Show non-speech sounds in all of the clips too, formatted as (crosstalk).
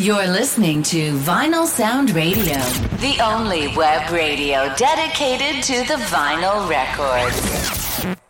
You're listening to Vinyl Sound Radio, the only web radio dedicated to the vinyl record.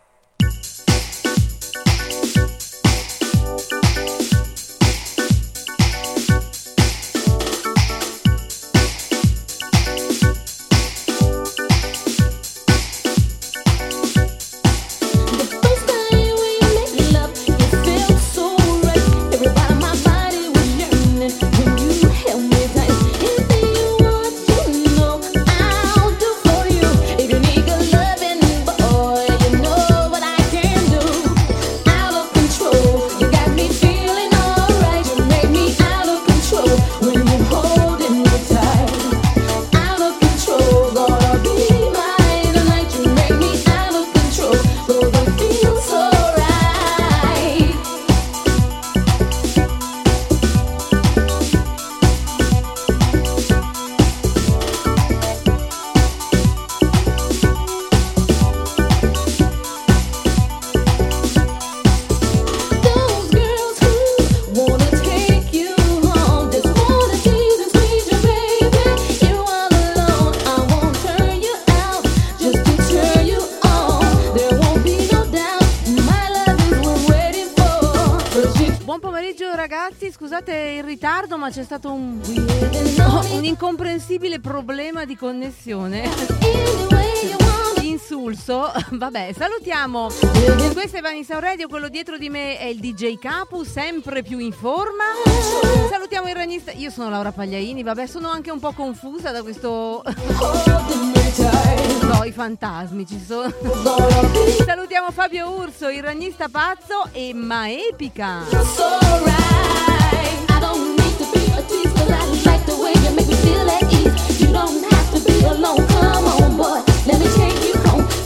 C'è stato un, un incomprensibile problema di connessione. Insulso, vabbè, salutiamo. Questo è Vanessa Radio, quello dietro di me è il DJ Capu, sempre più in forma. Salutiamo il ragnista. Io sono Laura Pagliaini, vabbè, sono anche un po' confusa da questo. No, i fantasmi ci sono. Salutiamo Fabio Urso, il ragnista pazzo e Maepica.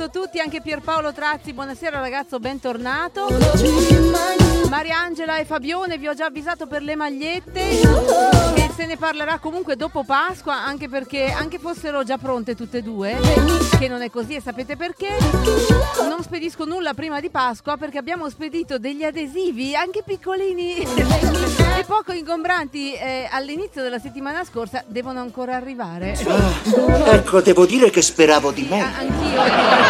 Saluto tutti, anche Pierpaolo Trazzi, buonasera ragazzo, bentornato. Mariangela e Fabione, vi ho già avvisato per le magliette che se ne parlerà comunque dopo Pasqua, anche perché anche fossero già pronte tutte e due, che non è così e sapete perché? Non spedisco nulla prima di Pasqua perché abbiamo spedito degli adesivi, anche piccolini e poco ingombranti eh, all'inizio della settimana scorsa, devono ancora arrivare. Ecco, devo dire che speravo di me. Anch'io.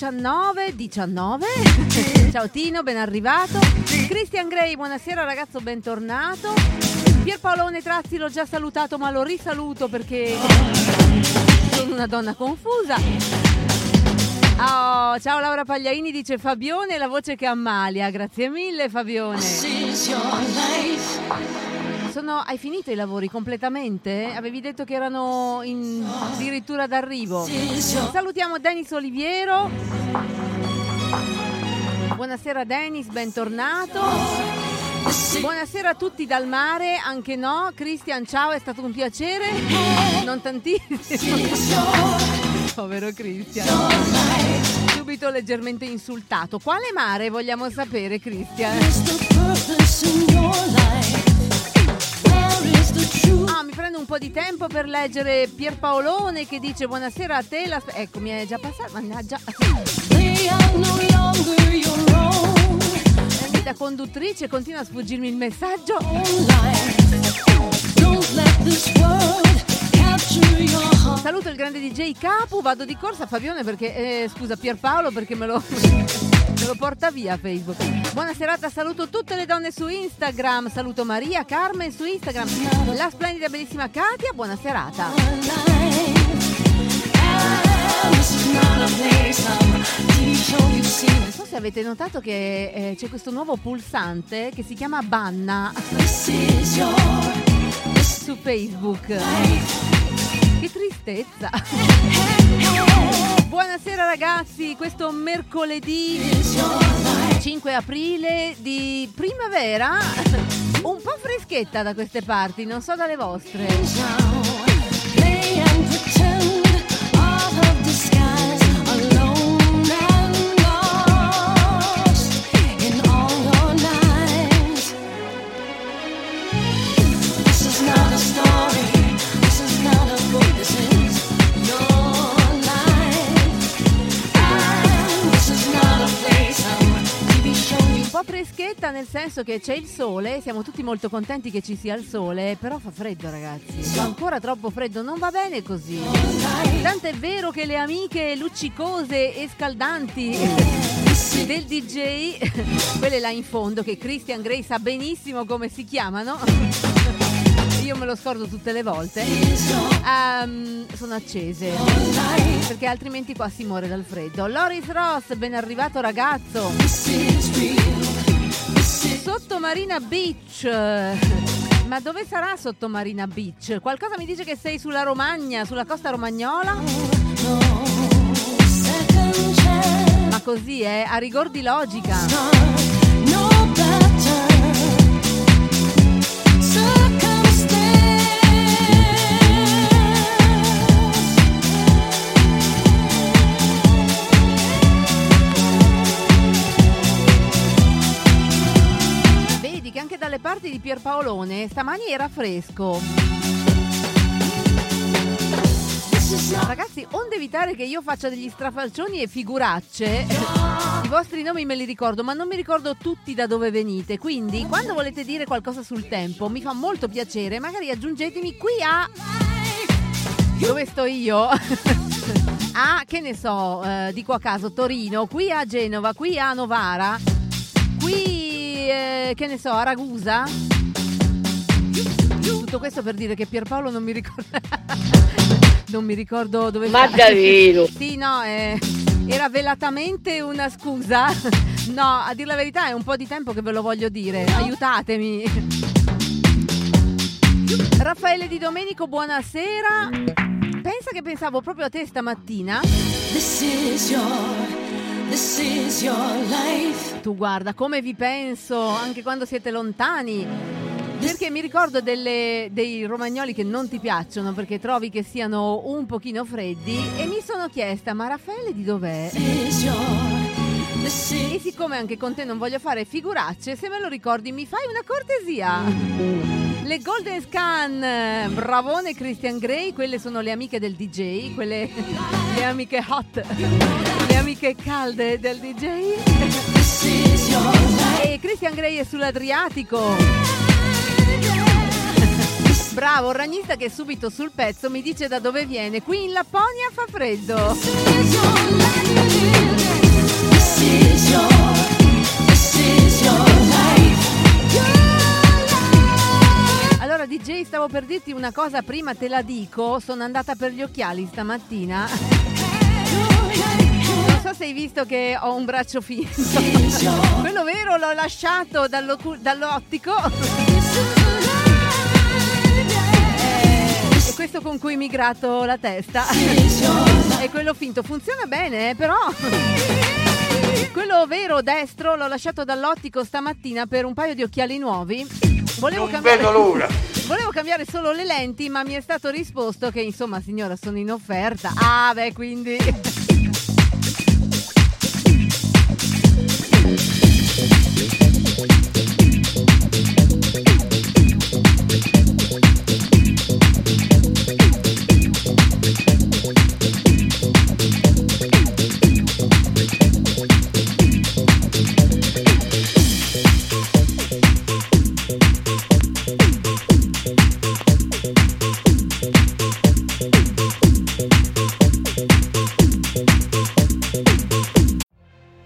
19 19 19. Ciao Tino, ben arrivato. Christian Grey, buonasera ragazzo, bentornato. Pierpaolone Trazzi l'ho già salutato, ma lo risaluto perché sono una donna confusa. Oh, ciao Laura Pagliaini, dice Fabione, la voce che ammalia. Grazie mille Fabione. Sono, hai finito i lavori completamente? Avevi detto che erano in, addirittura d'arrivo. Salutiamo Denis Oliviero. Buonasera Denis, bentornato. Buonasera a tutti dal mare, anche no. Cristian, ciao, è stato un piacere. Non tantissimo. (laughs) Povero Cristian. Subito leggermente insultato. Quale mare vogliamo sapere, Cristian? Prendo un po' di tempo per leggere Pierpaolone che dice buonasera a te. La... Ecco, mi è già passato. Mannaggia. Da conduttrice continua a sfuggirmi il messaggio. Saluto il grande DJ Capu, vado di corsa Fabione perché, eh, scusa Pierpaolo perché me lo, (laughs) me lo porta via Facebook. Buona serata, saluto tutte le donne su Instagram, saluto Maria, Carmen su Instagram, la splendida bellissima Katia, buona serata. Non so se avete notato che eh, c'è questo nuovo pulsante che si chiama Banna su Facebook. Che tristezza. (laughs) Buonasera ragazzi, questo mercoledì 5 aprile di primavera, un po' freschetta da queste parti, non so dalle vostre. Freschetta nel senso che c'è il sole, siamo tutti molto contenti che ci sia il sole, però fa freddo ragazzi, fa ancora troppo freddo, non va bene così. Tanto è vero che le amiche luccicose e scaldanti del DJ, quelle là in fondo che Christian Grey sa benissimo come si chiamano, io me lo scordo tutte le volte, ehm, sono accese, perché altrimenti qua si muore dal freddo. Loris Ross, ben arrivato ragazzo. Sotto Marina Beach. Ma dove sarà sotto Marina Beach? Qualcosa mi dice che sei sulla Romagna, sulla costa romagnola? Ma così è, a rigor di logica. Dalle parti di Pierpaolone stamani era fresco. Ragazzi, onde evitare che io faccia degli strafalcioni e figuracce, i vostri nomi me li ricordo, ma non mi ricordo tutti da dove venite. Quindi, quando volete dire qualcosa sul tempo, mi fa molto piacere. Magari aggiungetemi qui a. Dove sto io? (laughs) a, che ne so, eh, dico a caso, Torino, qui a Genova, qui a Novara, eh, che ne so, a Ragusa. Tutto questo per dire che Pierpaolo non mi ricorda. (laughs) non mi ricordo dove Ma davvero? Sì, no, eh, era velatamente una scusa. (laughs) No, a dir la verità è un po' di tempo che ve lo voglio dire. Aiutatemi. Raffaele Di Domenico, buonasera. Pensa che pensavo proprio a te stamattina. Tu guarda come vi penso anche quando siete lontani. Perché mi ricordo delle- dei romagnoli che non ti piacciono perché trovi che siano un pochino freddi e mi sono chiesta ma Raffaele di dov'è? E siccome anche con te non voglio fare figuracce, se me lo ricordi mi fai una cortesia. Le Golden Scan, bravone Christian Grey, quelle sono le amiche del DJ, quelle (laughs) le amiche hot, le amiche calde del DJ. E Christian Grey è sull'Adriatico. Bravo, ragnista che è subito sul pezzo mi dice da dove viene. Qui in Lapponia fa freddo. Allora DJ stavo per dirti una cosa prima, te la dico, sono andata per gli occhiali stamattina. Non so se hai visto che ho un braccio finto. Quello vero l'ho lasciato dall'ottico. E questo con cui mi gratto la testa. E quello finto funziona bene, eh, però. Quello vero destro l'ho lasciato dall'ottico stamattina per un paio di occhiali nuovi. Volevo Non cambiare... vedo l'ora. (laughs) Volevo cambiare solo le lenti, ma mi è stato risposto che insomma, signora, sono in offerta. Ah, beh, quindi.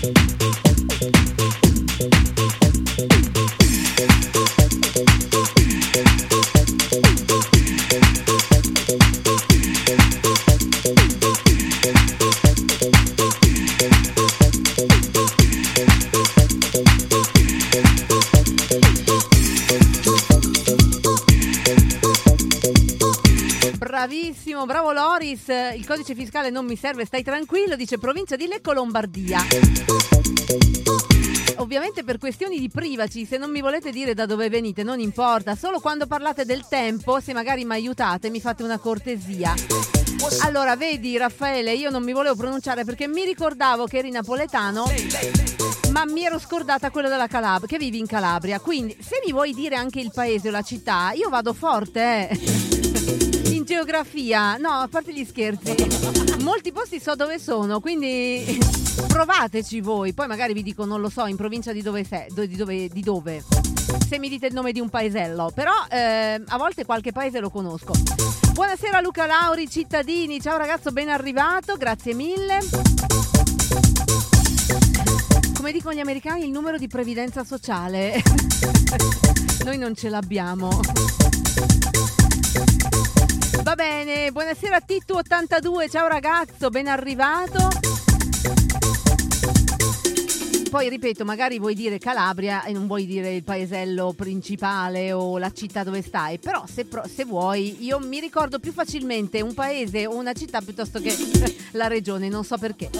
thank you Bravissimo, bravo Loris. Il codice fiscale non mi serve, stai tranquillo, dice provincia di Lecco Lombardia. Ovviamente per questioni di privacy, se non mi volete dire da dove venite, non importa, solo quando parlate del tempo, se magari mi aiutate, mi fate una cortesia. Allora, vedi Raffaele, io non mi volevo pronunciare perché mi ricordavo che eri napoletano, ma mi ero scordata quello della Calabria, che vivi in Calabria. Quindi, se mi vuoi dire anche il paese o la città, io vado forte, eh. In geografia, no, a parte gli scherzi, molti posti so dove sono, quindi (laughs) provateci voi. Poi magari vi dico, non lo so, in provincia di dove sei, di dove, di dove. Se mi dite il nome di un paesello, però eh, a volte qualche paese lo conosco. Buonasera Luca Lauri, cittadini, ciao ragazzo, ben arrivato, grazie mille. Come dicono gli americani, il numero di previdenza sociale. (laughs) Noi non ce l'abbiamo. Va bene, buonasera Tittu82, ciao ragazzo, ben arrivato. Poi ripeto, magari vuoi dire Calabria e non vuoi dire il paesello principale o la città dove stai, però se, se vuoi io mi ricordo più facilmente un paese o una città piuttosto che (laughs) la regione, non so perché.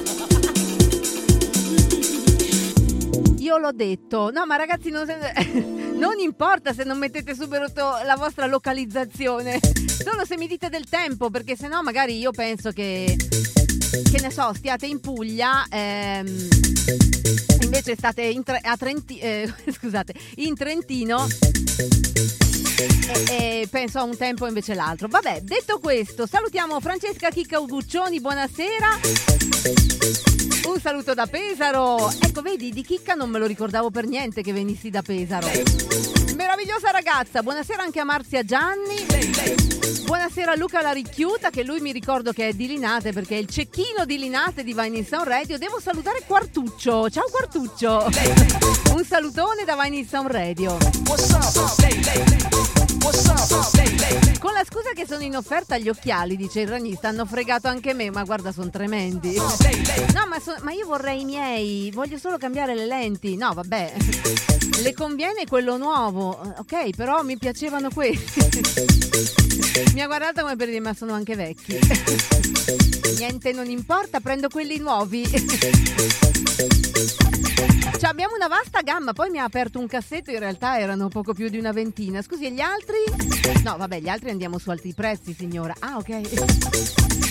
Io l'ho detto, no ma ragazzi non, (laughs) non importa se non mettete subito la vostra localizzazione, solo se mi dite del tempo, perché sennò magari io penso che, che ne so, stiate in Puglia, ehm, invece state in, Tre- Trenti- eh, (laughs) scusate, in Trentino e, e penso a un tempo invece l'altro. Vabbè, detto questo, salutiamo Francesca Chicca Uguccioni, buonasera. Un saluto da Pesaro. Ecco, vedi, di Chicca non me lo ricordavo per niente che venissi da Pesaro. Meravigliosa ragazza. Buonasera anche a Marzia Gianni. Buonasera a Luca La Ricchiuta, che lui mi ricordo che è di Linate perché è il cecchino di Linate di Vine in Sound Radio. Devo salutare Quartuccio. Ciao Quartuccio. Un salutone da Vine in Sound Radio. Con la scusa sono in offerta gli occhiali, dice il ranista. Hanno fregato anche me, ma guarda, sono tremendi. No, ma, so- ma io vorrei i miei. Voglio solo cambiare le lenti. No, vabbè. Le conviene quello nuovo. Ok, però mi piacevano questi. (laughs) Mi ha guardato come per dire, ma sono anche vecchi. (laughs) Niente, non importa, prendo quelli nuovi. (laughs) Cioè, abbiamo una vasta gamma, poi mi ha aperto un cassetto, in realtà erano poco più di una ventina. Scusi, gli altri? No, vabbè, gli altri andiamo su alti prezzi, signora. Ah, ok.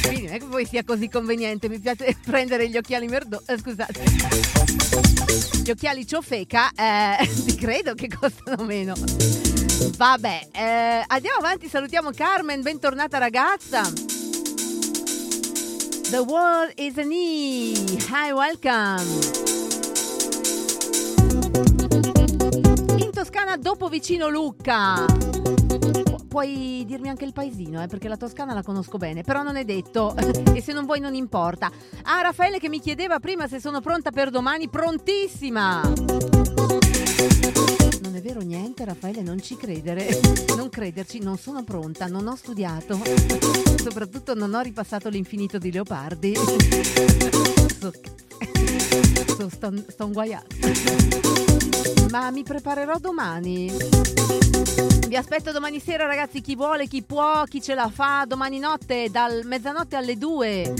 Quindi non è che poi sia così conveniente, mi piace (laughs) prendere gli occhiali merdo... eh, scusate. Gli occhiali ciofeca, eh, (laughs) credo che costano meno. Vabbè, eh, andiamo avanti, salutiamo Carmen, bentornata ragazza. The world is an E. Hi, welcome. In Toscana dopo vicino Lucca. Pu- Puoi dirmi anche il paesino, eh, perché la Toscana la conosco bene, però non è detto (laughs) e se non vuoi non importa. Ah, Raffaele che mi chiedeva prima se sono pronta per domani, prontissima! Non è vero niente, Raffaele, non ci credere. (laughs) Non crederci, non sono pronta, non ho studiato. Soprattutto non ho ripassato l'infinito di Leopardi. (laughs) So, sto, sto inguaiando. Ma mi preparerò domani. Vi aspetto domani sera, ragazzi. Chi vuole, chi può, chi ce la fa. Domani notte, dal mezzanotte alle 2.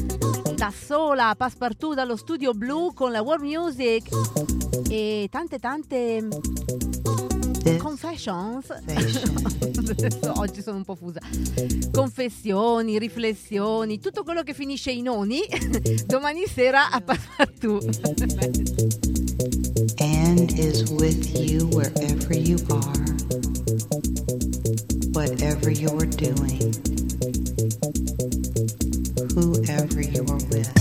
Da sola, Passepartout dallo studio blu con la World Music. E tante, tante. Confessions. Oggi sono un po' fusa. Confessioni, riflessioni, tutto quello che finisce in oni. (laughs) Domani sera a Passepartout. and is with you wherever you are, whatever you're doing, whoever you're with.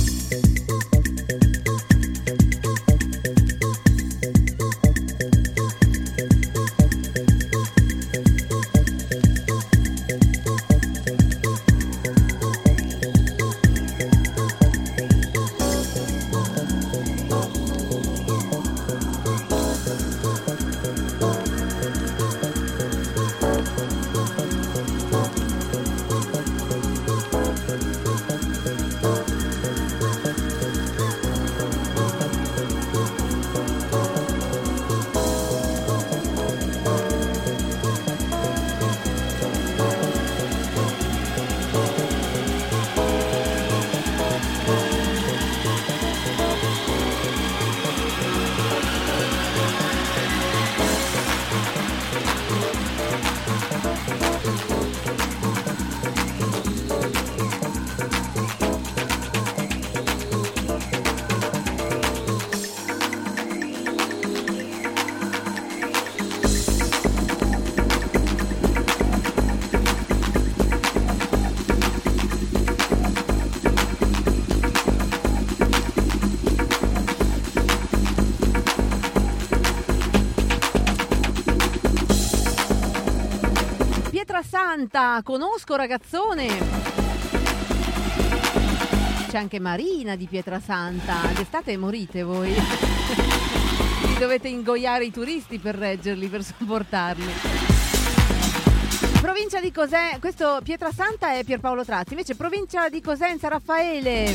Pietrasanta, conosco ragazzone. C'è anche Marina di Pietrasanta. D'estate morite voi. (laughs) Vi dovete ingoiare i turisti per reggerli, per sopportarli. Provincia di Cosenza, questo Pietrasanta è Pierpaolo Tratti, invece provincia di Cosenza Raffaele.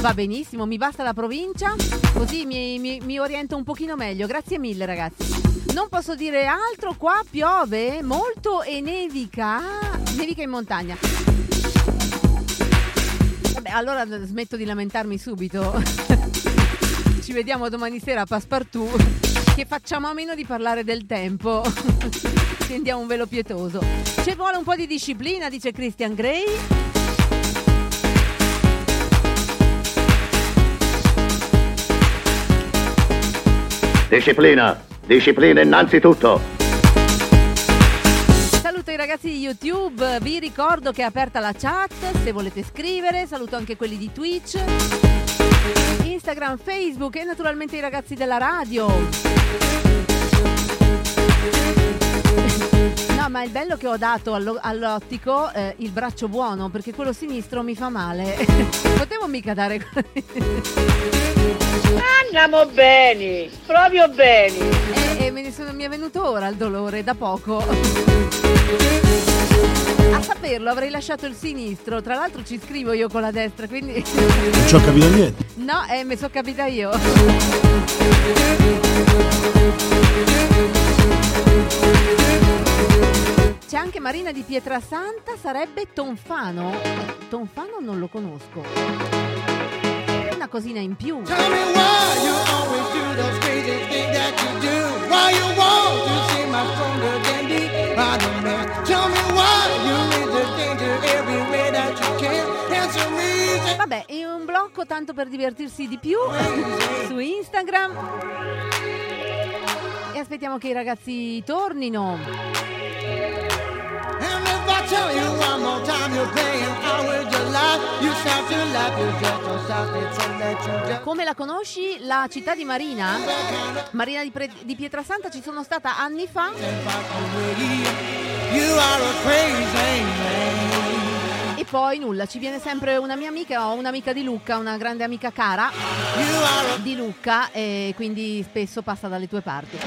Va benissimo, mi basta la provincia, così mi, mi- mi oriento un pochino meglio. Grazie mille ragazzi. Non posso dire altro, qua piove molto e nevica. Nevica in montagna. Vabbè, allora smetto di lamentarmi subito. (laughs) Ci vediamo domani sera a Passepartout. Che facciamo a meno di parlare del tempo. (laughs) Tendiamo un velo pietoso. Ci vuole un po' di disciplina, dice Christian Grey. Disciplina, disciplina innanzitutto. Saluto i ragazzi di YouTube, vi ricordo che è aperta la chat se volete scrivere, saluto anche quelli di Twitch, Instagram, Facebook e naturalmente i ragazzi della radio. Ma il bello che ho dato allo- all'ottico eh, il braccio buono, perché quello sinistro mi fa male. (laughs) Potevo mica dare. (laughs) Andiamo bene, proprio bene. e, e me ne sono, mi è venuto ora il dolore da poco. A saperlo avrei lasciato il sinistro, tra l'altro ci scrivo io con la destra, quindi. Non ci ho capito niente. No, eh, mi sono capita io. C'è anche Marina di Pietrasanta, sarebbe Tonfano. Tonfano non lo conosco. Una cosina in più. Vabbè, è un blocco tanto per divertirsi di più su Instagram. E aspettiamo che i ragazzi tornino. Come la conosci la città di Marina? Marina di, Pre- di Pietrasanta ci sono stata anni fa. E poi nulla, ci viene sempre una mia amica, ho un'amica di Lucca, una grande amica cara di Lucca e quindi spesso passa dalle tue parti.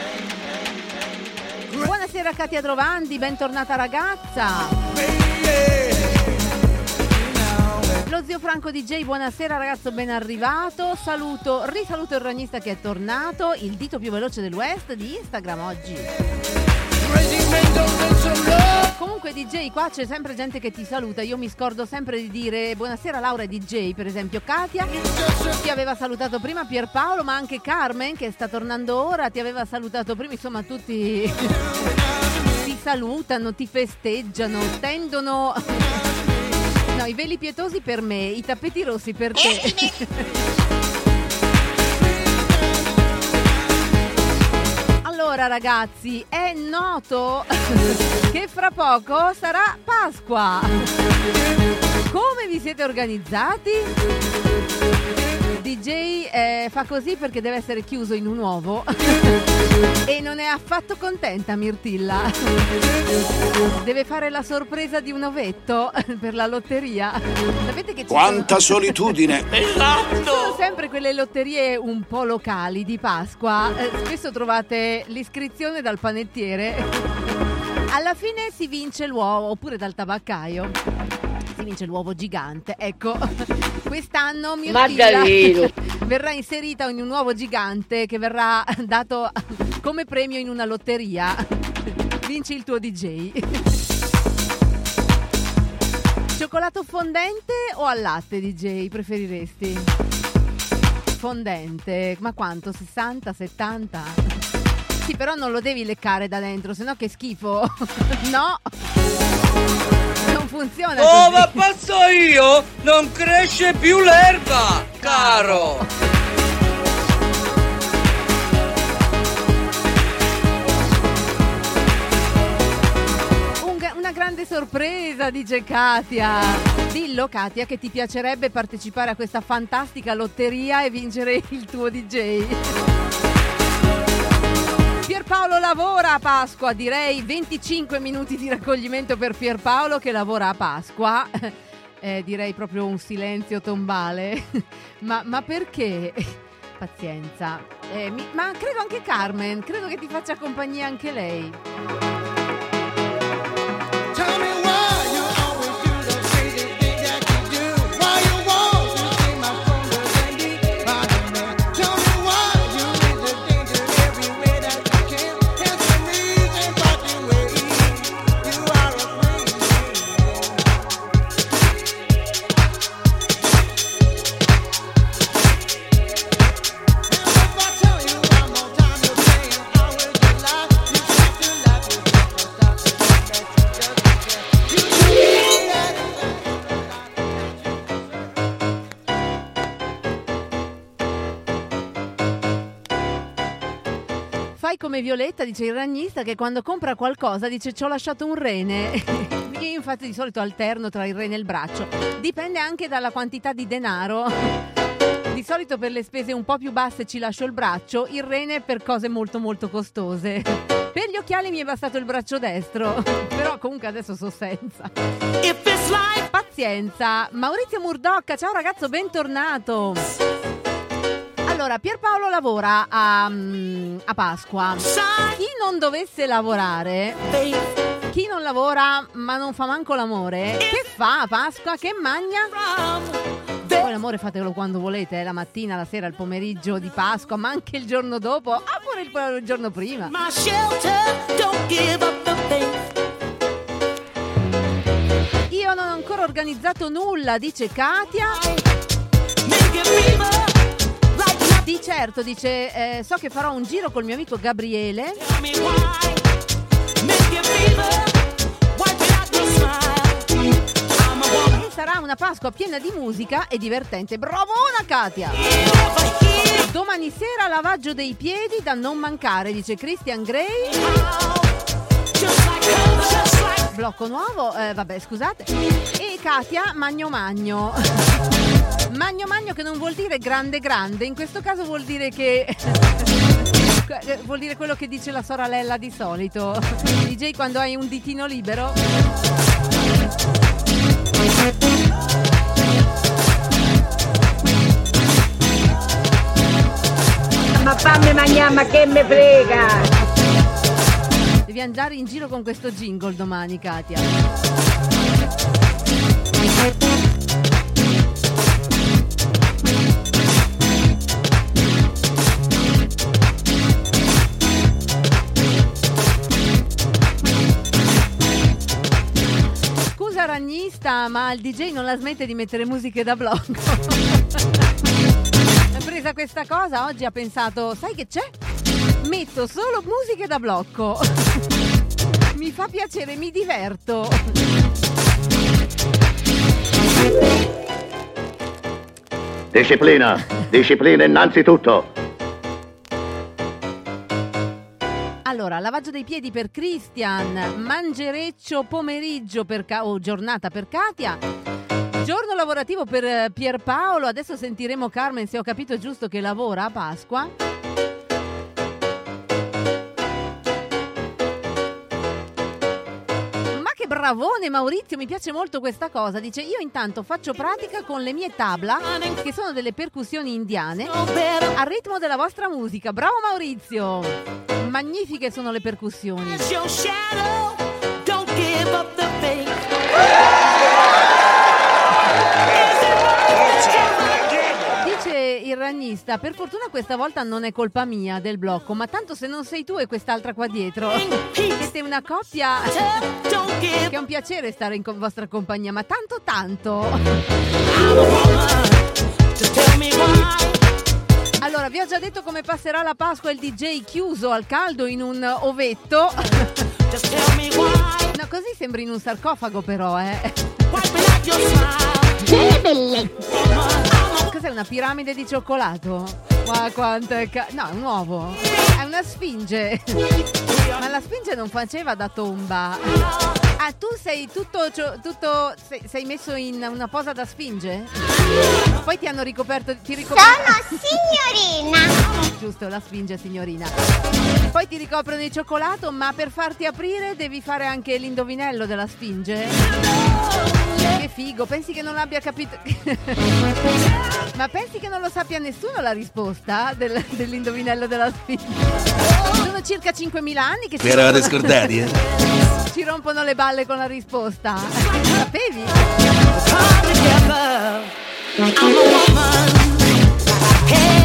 Buonasera Katia Drovandi, bentornata ragazza. Lo zio Franco DJ, buonasera ragazzo, ben arrivato. Saluto, risaluto il ragnista che è tornato, il dito più veloce del West di Instagram oggi. Comunque DJ, qua c'è sempre gente che ti saluta, io mi scordo sempre di dire buonasera Laura e DJ, per esempio Katia, ti aveva salutato prima Pierpaolo, ma anche Carmen che sta tornando ora, ti aveva salutato prima, insomma tutti ti salutano, ti festeggiano, tendono... No, i veli pietosi per me, i tappeti rossi per te. Allora ragazzi, è noto (laughs) che fra poco sarà Pasqua. Come vi siete organizzati? DJ eh, fa così perché deve essere chiuso in un uovo (laughs) e non è affatto contenta Mirtilla. Deve fare la sorpresa di un ovetto per la lotteria. Sapete che ci Quanta sono... solitudine! (laughs) Ci sono sempre quelle lotterie un po' locali di Pasqua. Eh, spesso trovate l'iscrizione dal panettiere. Alla fine si vince l'uovo, oppure dal tabaccaio. Si vince l'uovo gigante. Ecco, (laughs) quest'anno Maddaleno. Mirtilla (laughs) verrà inserita in un uovo gigante che verrà dato come premio in una lotteria. Vinci il tuo DJ. Cioccolato fondente o al latte, DJ? Preferiresti? Fondente, ma quanto? 60, 70? Sì, però non lo devi leccare da dentro, sennò che schifo. (laughs) no! Non funziona Dove così. passo io non cresce più l'erba, caro. Una grande sorpresa, dice Katia. Dillo, Katia, che ti piacerebbe partecipare a questa fantastica lotteria e vincere il tuo DJ. Pierpaolo lavora a Pasqua, direi 25 minuti di raccoglimento per Pierpaolo che lavora a Pasqua. (laughs) Eh, direi proprio un silenzio tombale. (laughs) ma, ma perché? (laughs) Pazienza. Eh, mi- ma credo anche Carmen, credo che ti faccia compagnia anche lei. Come Violetta, dice il ragnista, che quando compra qualcosa dice ci ho lasciato un rene. (laughs) Io infatti di solito alterno tra il rene e il braccio. Dipende anche dalla quantità di denaro. (laughs) Di solito per le spese un po' più basse ci lascio il braccio, il rene per cose molto molto costose. (laughs) Per gli occhiali mi è bastato il braccio destro, però comunque adesso so senza. Pazienza. Maurizio Murdocca, ciao ragazzo, bentornato. Allora, Pierpaolo lavora a, mm, a Pasqua. Chi non dovesse lavorare, chi non lavora ma non fa manco l'amore, che fa a Pasqua? Che magna? Poi l'amore fatelo quando volete, eh, la mattina, la sera, il pomeriggio di Pasqua, ma anche il giorno dopo, ah pure il, il giorno prima. Io non ho ancora organizzato nulla, dice Katia. Di certo, dice, eh, so che farò un giro col mio amico Gabriele. E sarà una Pasqua piena di musica e divertente. Bravona Katia! Domani sera lavaggio dei piedi da non mancare, dice Christian Grey. Blocco nuovo, eh, vabbè scusate. E Katia Magno Magno. (laughs) Magno Magno che non vuol dire grande grande, in questo caso vuol dire che... (laughs) vuol dire quello che dice la sorella di solito. DJ quando hai un ditino libero. Ma fammi mangiare, ma che me frega! Devi andare in giro con questo jingle domani, Katia. Ragnista, ma il DJ non la smette di mettere musiche da blocco. È presa questa cosa, oggi ha pensato, sai che c'è? Metto solo musiche da blocco. mi fa piacere, mi diverto. Disciplina, disciplina innanzitutto. Allora, lavaggio dei piedi per Christian, mangereccio pomeriggio per Ca- o giornata per Katia. Giorno lavorativo per eh, Pierpaolo, adesso sentiremo Carmen se ho capito giusto che lavora a Pasqua. Ma che bravone Maurizio, mi piace molto questa cosa. Dice io intanto faccio pratica con le mie tabla, che sono delle percussioni indiane, al ritmo della vostra musica. Bravo Maurizio! Magnifiche sono le percussioni. Dice il ragnista, per fortuna questa volta non è colpa mia del blocco, ma tanto se non sei tu e quest'altra qua dietro. Siete una coppia che è un piacere stare in vostra compagnia, ma tanto tanto. Allora, vi ho già detto come passerà la Pasqua il DJ chiuso al caldo in un ovetto. No, così sembri in un sarcofago però, eh. Che bellezza! Cos'è una piramide di cioccolato? Ma quanto è ca- No, è un uovo. È una sfinge. Ma la sfinge non faceva da tomba. Ah, tu sei tutto, tutto sei, sei messo in una posa da sfinge? Poi ti hanno ricoperto ti ricoperto Sono signorina! Giusto, la sfinge signorina. Poi ti ricoprono di cioccolato, ma per farti aprire devi fare anche l'indovinello della sfinge. Che figo, pensi che non abbia capito? (laughs) ma pensi che non lo sappia nessuno la risposta del- dell'indovinello della sfinge? Sono circa 5.000 anni che ci Vi eravate rompono- scordati, eh? (laughs) ci rompono le balle con la risposta. Sapevi? Show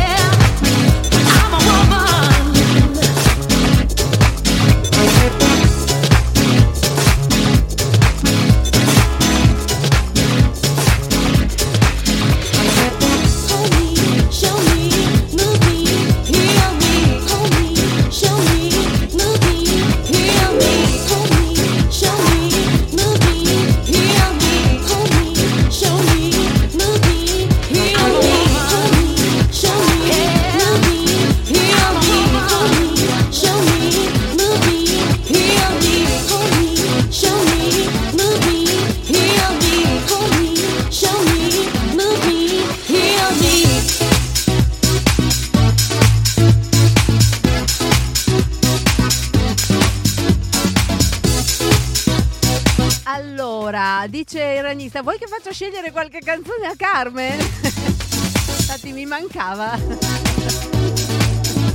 faccia scegliere qualche canzone a Carmen? Infatti mi mancava.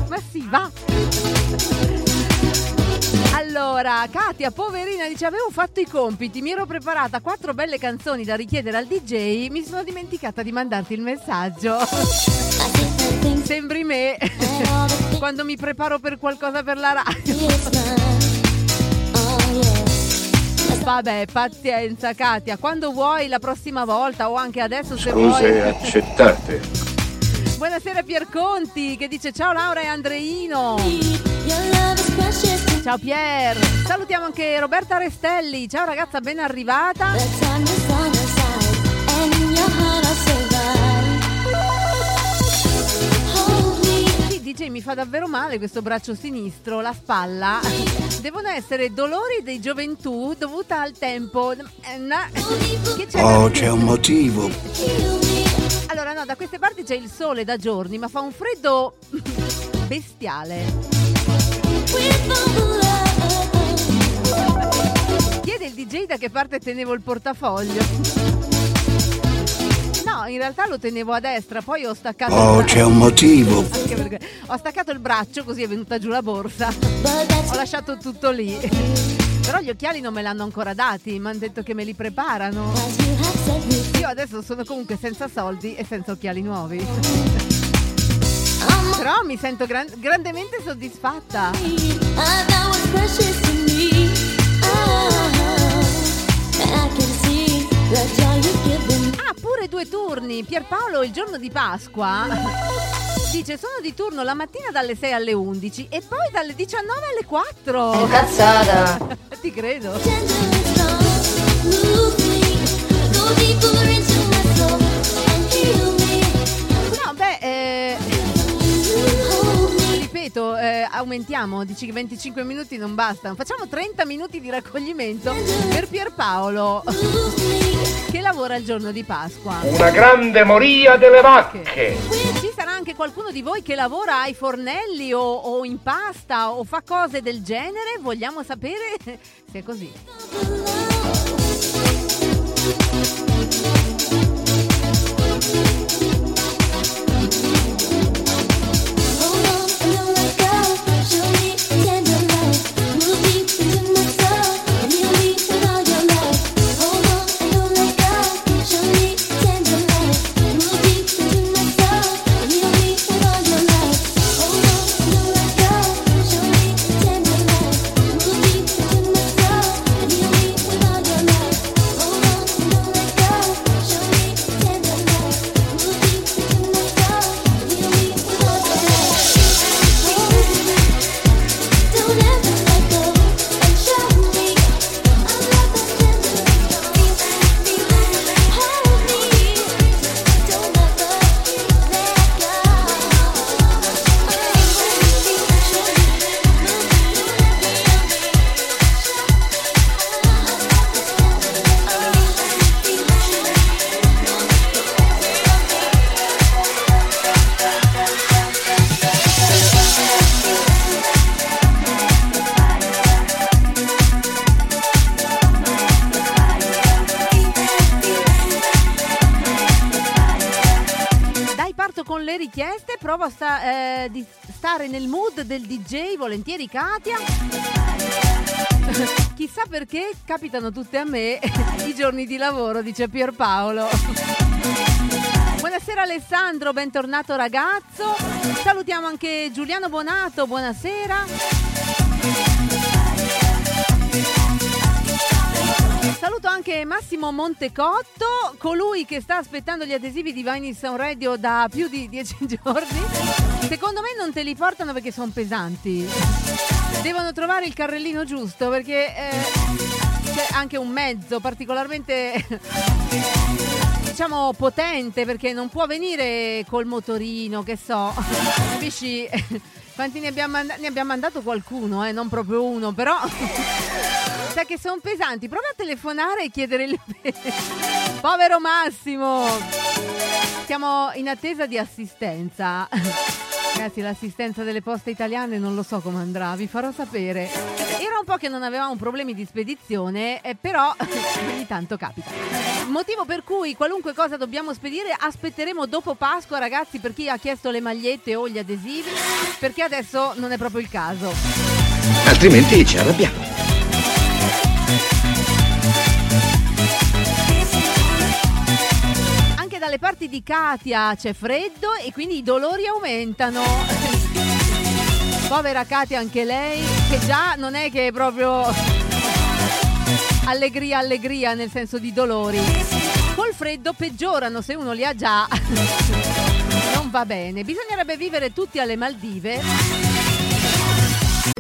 Ma sì, va. Allora, Katia, poverina, dice avevo fatto i compiti, mi ero preparata quattro belle canzoni da richiedere al DJ, mi sono dimenticata di mandarti il messaggio. Sembri me quando mi preparo per qualcosa per la radio. Vabbè, pazienza Katia, quando vuoi la prossima volta o anche adesso se vuoi. Scuse accettate. (laughs) Buonasera Pierconti che dice ciao Laura e Andreino. Ciao Pier. Salutiamo anche Roberta Restelli. Ciao ragazza, ben arrivata. DJ mi fa davvero male questo braccio sinistro, la spalla. Devono essere dolori di gioventù dovuta al tempo. Eh, c'è? Oh, c'è un motivo. Allora, no, da queste parti c'è il sole da giorni, ma fa un freddo bestiale. Chiede il DJ da che parte tenevo il portafoglio. No, in realtà lo tenevo a destra, poi ho staccato Oh, il c'è un motivo. Anche perché ho staccato il braccio, così è venuta giù la borsa. Ho lasciato tutto lì. Però gli occhiali non me l'hanno ancora dati, mi hanno detto che me li preparano. Io adesso sono comunque senza soldi e senza occhiali nuovi. Però mi sento gran- grandemente soddisfatta. Ah, pure due turni. Pierpaolo il giorno di Pasqua (laughs) dice sono di turno la mattina dalle 6 alle 11 e poi dalle 19 alle 4. Cazzata. (laughs) Ti credo. No, beh, eh, ripeto, eh, aumentiamo, dici che 25 minuti non bastano. Facciamo 30 minuti di raccoglimento per Pierpaolo che lavora il giorno di Pasqua. Una grande moria delle vacche. Ci sarà anche qualcuno di voi che lavora ai fornelli o, o in pasta o fa cose del genere? Vogliamo sapere se è così. Stare nel mood del DJ, volentieri Katia. (laughs) Chissà perché capitano tutte a me (laughs) i giorni di lavoro, dice Pierpaolo. Buonasera Alessandro, bentornato ragazzo. Salutiamo anche Giuliano Bonato, buonasera. Saluto anche Massimo Montecotto, colui che sta aspettando gli adesivi di Vine Sound Radio da più di dieci (laughs) giorni. Secondo me non te li portano perché sono pesanti. Devono trovare il carrellino giusto perché eh, c'è anche un mezzo particolarmente (laughs) diciamo potente perché non può venire col motorino, che so. (laughs) Capisci? Quanti ne abbiamo, manda- ne abbiamo mandato qualcuno, eh? non proprio uno, però (laughs) sa che sono pesanti. Prova a telefonare e chiedere il Povero Massimo! Siamo in attesa di assistenza. (laughs) Ragazzi, l'assistenza delle poste italiane non lo so come andrà, vi farò sapere. Un po' che non avevamo problemi di spedizione, eh, però (laughs) ogni tanto capita. Motivo per cui qualunque cosa dobbiamo spedire aspetteremo dopo Pasqua, ragazzi, per chi ha chiesto le magliette o gli adesivi, perché adesso non è proprio il caso. Altrimenti ci arrabbiamo. Anche dalle parti di Katia c'è freddo e quindi i dolori aumentano. (laughs) Povera Katia anche lei, che già non è che è proprio allegria allegria nel senso di dolori. Col freddo peggiorano se uno li ha già. Non va bene. Bisognerebbe vivere tutti alle Maldive.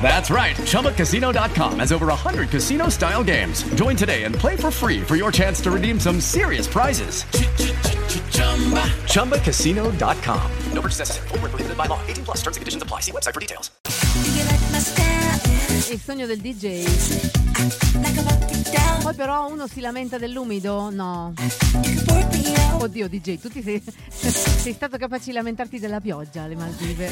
That's right. ChumbaCasino.com has over 100 casino style games. Join today and play for free for your chance to redeem some serious prizes. ChumbaCasino.com. No purchase necessary. Void were prohibited by law. 18 plus. Terms and conditions apply. See website for details. Il sogno del DJ. Poi però uno si lamenta dell'umido? No. Oddio DJ, tu ti sei, sei stato capace di lamentarti della pioggia alle Maldive.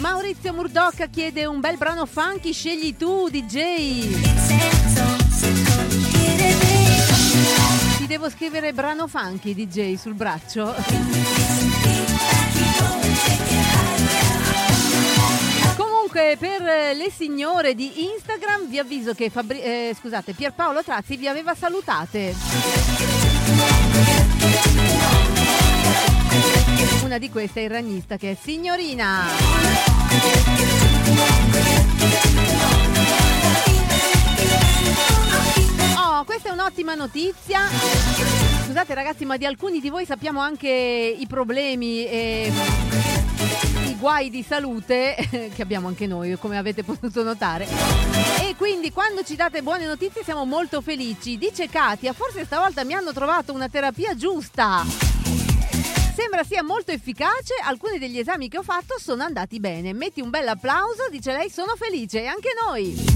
Maurizio Murdocca chiede un bel brano funky, scegli tu DJ. Ti devo scrivere brano funky DJ sul braccio. Comunque per le signore di Instagram vi avviso che Fabri- eh, scusate, Pierpaolo Trazzi vi aveva salutate. Una di queste è il ragnista che è signorina. Oh, questa è un'ottima notizia. Scusate ragazzi, ma di alcuni di voi sappiamo anche i problemi e guai di salute (laughs) che abbiamo anche noi, come avete potuto notare. E quindi quando ci date buone notizie siamo molto felici. Dice Katia, forse stavolta mi hanno trovato una terapia giusta. Sembra sia molto efficace, alcuni degli esami che ho fatto sono andati bene. Metti un bel applauso, dice lei, sono felice e anche noi.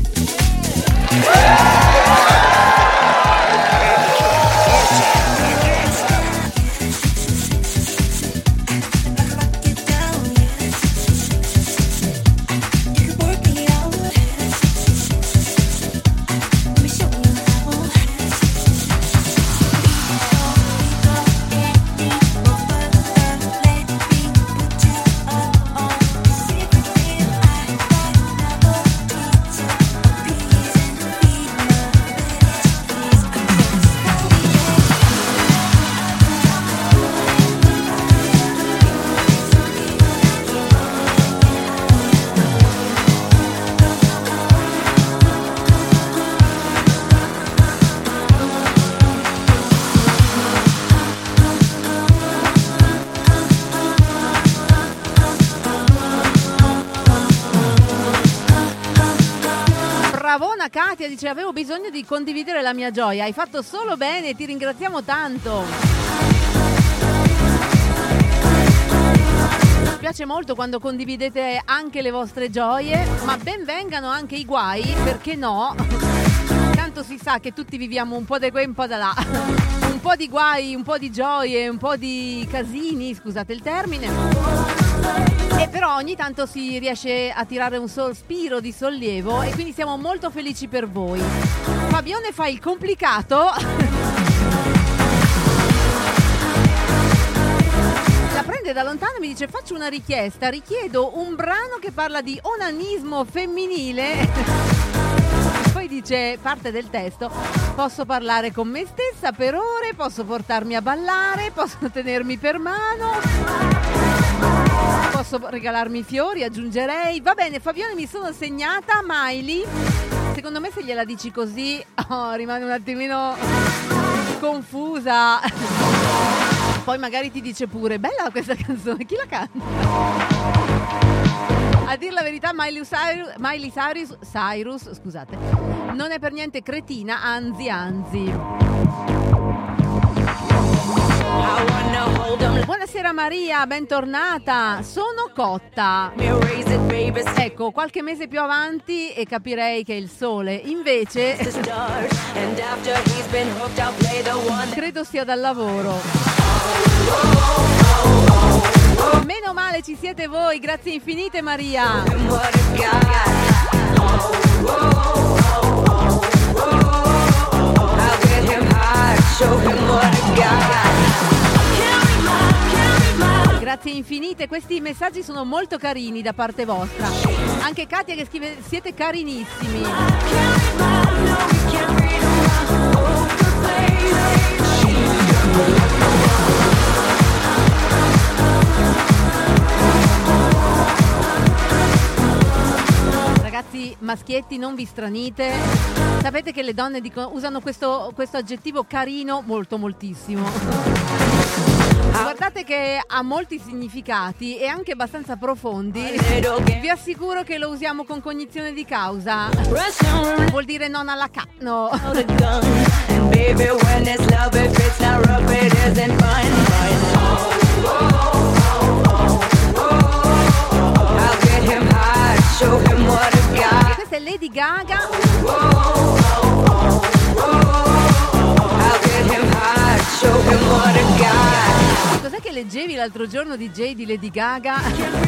Katia dice avevo bisogno di condividere la mia gioia, hai fatto solo bene, ti ringraziamo tanto. Mi piace molto quando condividete anche le vostre gioie, ma ben vengano anche i guai, perché no? Tanto si sa che tutti viviamo un po' da qua e un po' da là. Un po' di guai, un po' di gioie, un po' di casini, scusate il termine. Però ogni tanto si riesce a tirare un sospiro di sollievo e quindi siamo molto felici per voi. Fabione fa il complicato. La prende da lontano e mi dice faccio una richiesta, richiedo un brano che parla di onanismo femminile. Poi dice parte del testo, posso parlare con me stessa per ore, posso portarmi a ballare, posso tenermi per mano, posso regalarmi fiori, aggiungerei. Va bene, Fabione mi sono segnata, Miley. Secondo me se gliela dici così (laughs) oh, rimane un attimino confusa. (laughs) Poi magari ti dice pure, bella questa canzone, chi la canta? A dir la verità, Miley Cyrus, Miley Cyrus, Cyrus, scusate, non è per niente cretina, anzi anzi. Buonasera Maria, bentornata. Sono cotta. Ecco, qualche mese più avanti e capirei che è il sole. Invece, credo sia dal lavoro. Meno male ci siete voi, grazie infinite Maria. Grazie infinite, questi messaggi sono molto carini da parte vostra. Anche Katia che scrive siete carinissimi. Ragazzi maschietti non vi stranite. Sapete che le donne dicono- usano questo, questo aggettivo carino molto moltissimo. Guardate che ha molti significati e anche abbastanza profondi. Vi assicuro che lo usiamo con cognizione di causa. Vuol dire non alla ca... No. Questa è Lady Gaga. I'll get him high, show him what I got. Cos'è che leggevi l'altro giorno di Jay di Lady Gaga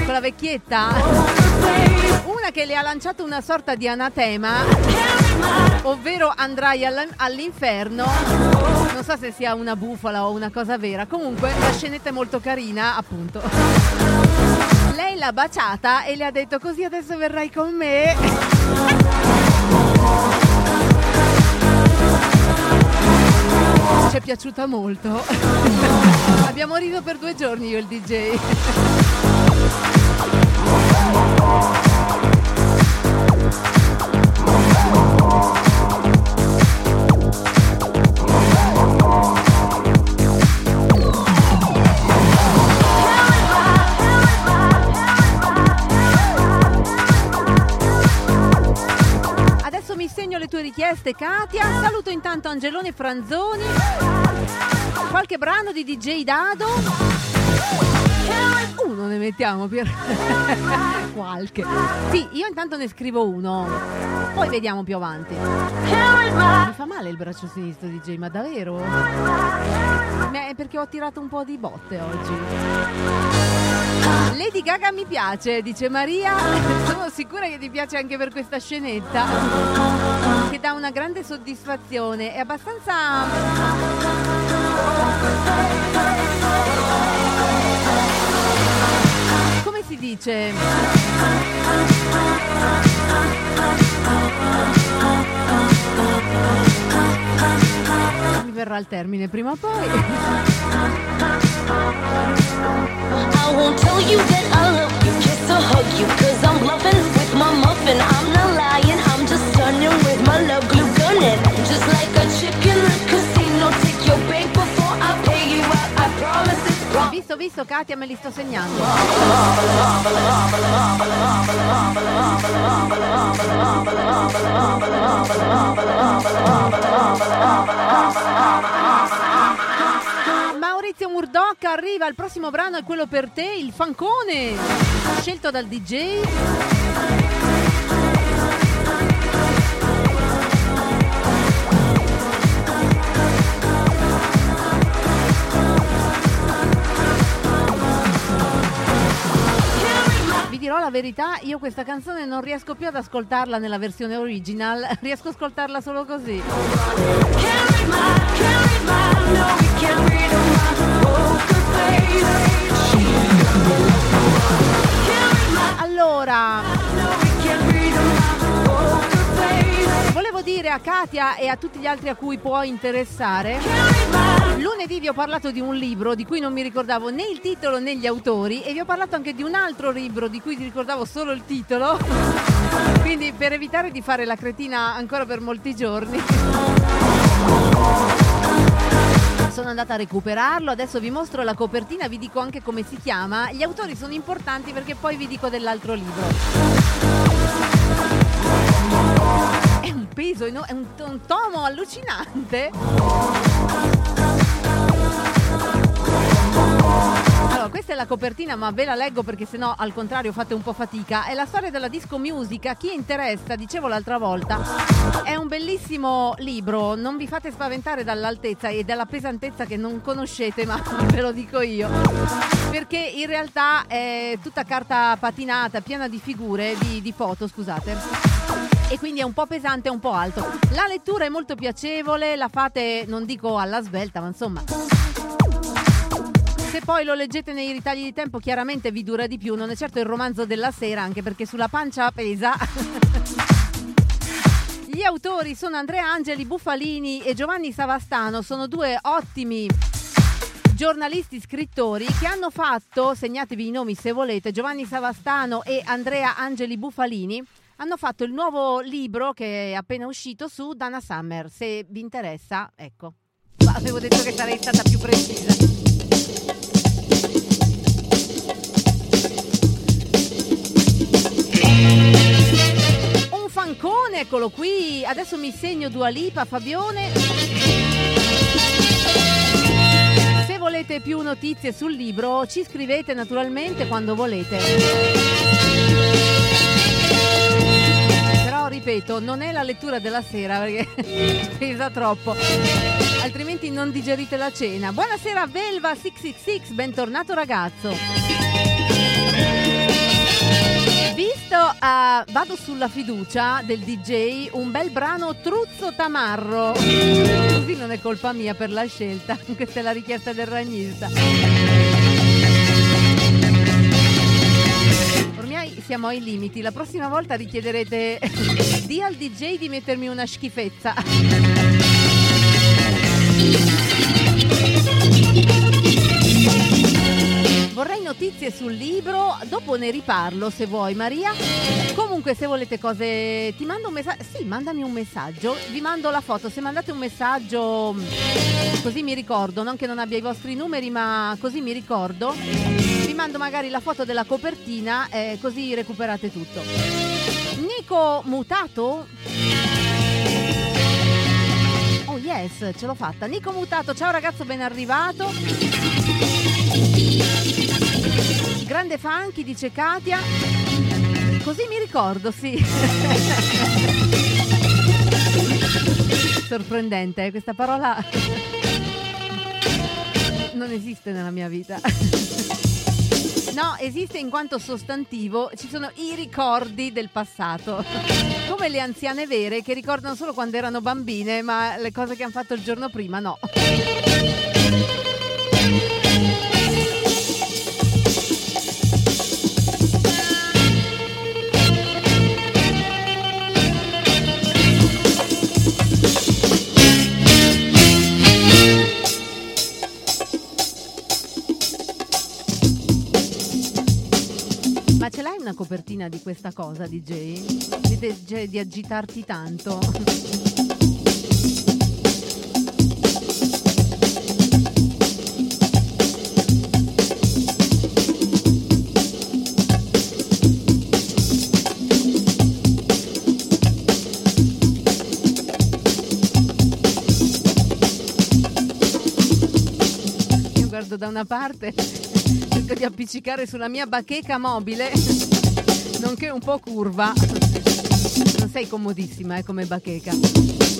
con la vecchietta? Una che le ha lanciato una sorta di anatema, ovvero andrai all- all'inferno. Non so se sia una bufala o una cosa vera. Comunque la scenetta è molto carina, appunto. Lei l'ha baciata e le ha detto così adesso verrai con me. Ci è piaciuta molto. (laughs) Abbiamo riso per due giorni io e il DJ. Richieste, Katia. Saluto intanto Angelone Franzoni. Qualche brano di DJ Dado. Uno ne mettiamo per (laughs) qualche. Sì, io intanto ne scrivo uno. Poi vediamo più avanti. Mi fa male il braccio sinistro DJ, ma davvero? Ma È perché ho tirato un po' di botte oggi. Lady Gaga mi piace, dice Maria. Sono sicura che ti piace anche per questa scenetta. Che dà una grande soddisfazione. È abbastanza. Si dice? Mi verrà il termine prima o poi. I won't tell you that I love you, kiss or hug you, cause I'm bluffing with my muffin. I'm not lying, I'm just stunning with my love glue gunning. Just like a chicken Visto, visto, Katia, me li sto segnando. Maurizio Murdoch arriva, il prossimo brano è quello per te, il fancone, scelto dal DJ. Dirò la verità, io questa canzone non riesco più ad ascoltarla nella versione original, (laughs) riesco ad ascoltarla solo così. Allora, volevo dire a Katia e a tutti gli altri a cui può interessare. Lunedì vi ho parlato di un libro di cui non mi ricordavo né il titolo né gli autori e vi ho parlato anche di un altro libro di cui vi ricordavo solo il titolo. Quindi per evitare di fare la cretina ancora per molti giorni sono andata a recuperarlo, adesso vi mostro la copertina, vi dico anche come si chiama. Gli autori sono importanti perché poi vi dico dell'altro libro. È un peso, è un, un tomo allucinante. Allora, questa è la copertina, ma ve la leggo perché sennò al contrario fate un po' fatica. È la storia della disco music. A chi interessa, dicevo l'altra volta, è un bellissimo libro. Non vi fate spaventare dall'altezza e dalla pesantezza che non conoscete, ma (laughs) ve lo dico io. Perché in realtà è tutta carta patinata, piena di figure, di, di foto, scusate e quindi è un po' pesante e un po' alto. La lettura è molto piacevole, la fate, non dico alla svelta, ma insomma. Se poi lo leggete nei ritagli di tempo, chiaramente vi dura di più. Non è certo il romanzo della sera, anche perché sulla pancia pesa. (laughs) Gli autori sono Andrea Angeli Buffalini e Giovanni Savastano, sono due ottimi giornalisti scrittori che hanno fatto, segnatevi i nomi se volete, Giovanni Savastano e Andrea Angeli Buffalini hanno fatto il nuovo libro che è appena uscito su Dana Summer. Se vi interessa, ecco. Ma avevo detto che sarei stata più precisa. Un fancone, eccolo qui. Adesso mi segno Dua Lipa, Fabione. Se volete più notizie sul libro, ci scrivete naturalmente quando volete. Ripeto, non è la lettura della sera perché (laughs) pesa troppo. Altrimenti non digerite la cena. Buonasera Velva 666, bentornato ragazzo. Visto, uh, vado sulla fiducia del DJ, un bel brano Truzzo Tamarro. Così non è colpa mia per la scelta, (laughs) questa è la richiesta del ragnista. Siamo ai limiti, la prossima volta richiederete (laughs) di al DJ di mettermi una schifezza. Vorrei notizie sul libro, dopo ne riparlo se vuoi Maria. Comunque se volete cose ti mando un messaggio, sì mandami un messaggio, vi mando la foto, se mandate un messaggio così mi ricordo, non che non abbia i vostri numeri ma così mi ricordo, mando magari la foto della copertina eh, così recuperate tutto. Nico Mutato? Oh yes, ce l'ho fatta. Nico Mutato, ciao ragazzo, ben arrivato. Grande funky, dice Katia. Così mi ricordo, sì. (laughs) Sorprendente, questa parola (laughs) non esiste nella mia vita. (laughs) No, esiste in quanto sostantivo, ci sono i ricordi del passato. Come le anziane vere che ricordano solo quando erano bambine, ma le cose che hanno fatto il giorno prima no. Una copertina di questa cosa, DJ? Di, di- di agitarti tanto? Io guardo da una parte, (laughs) cerco di appiccicare sulla mia bacheca mobile, nonché un po' curva. Non sei comodissima, eh, come bacheca.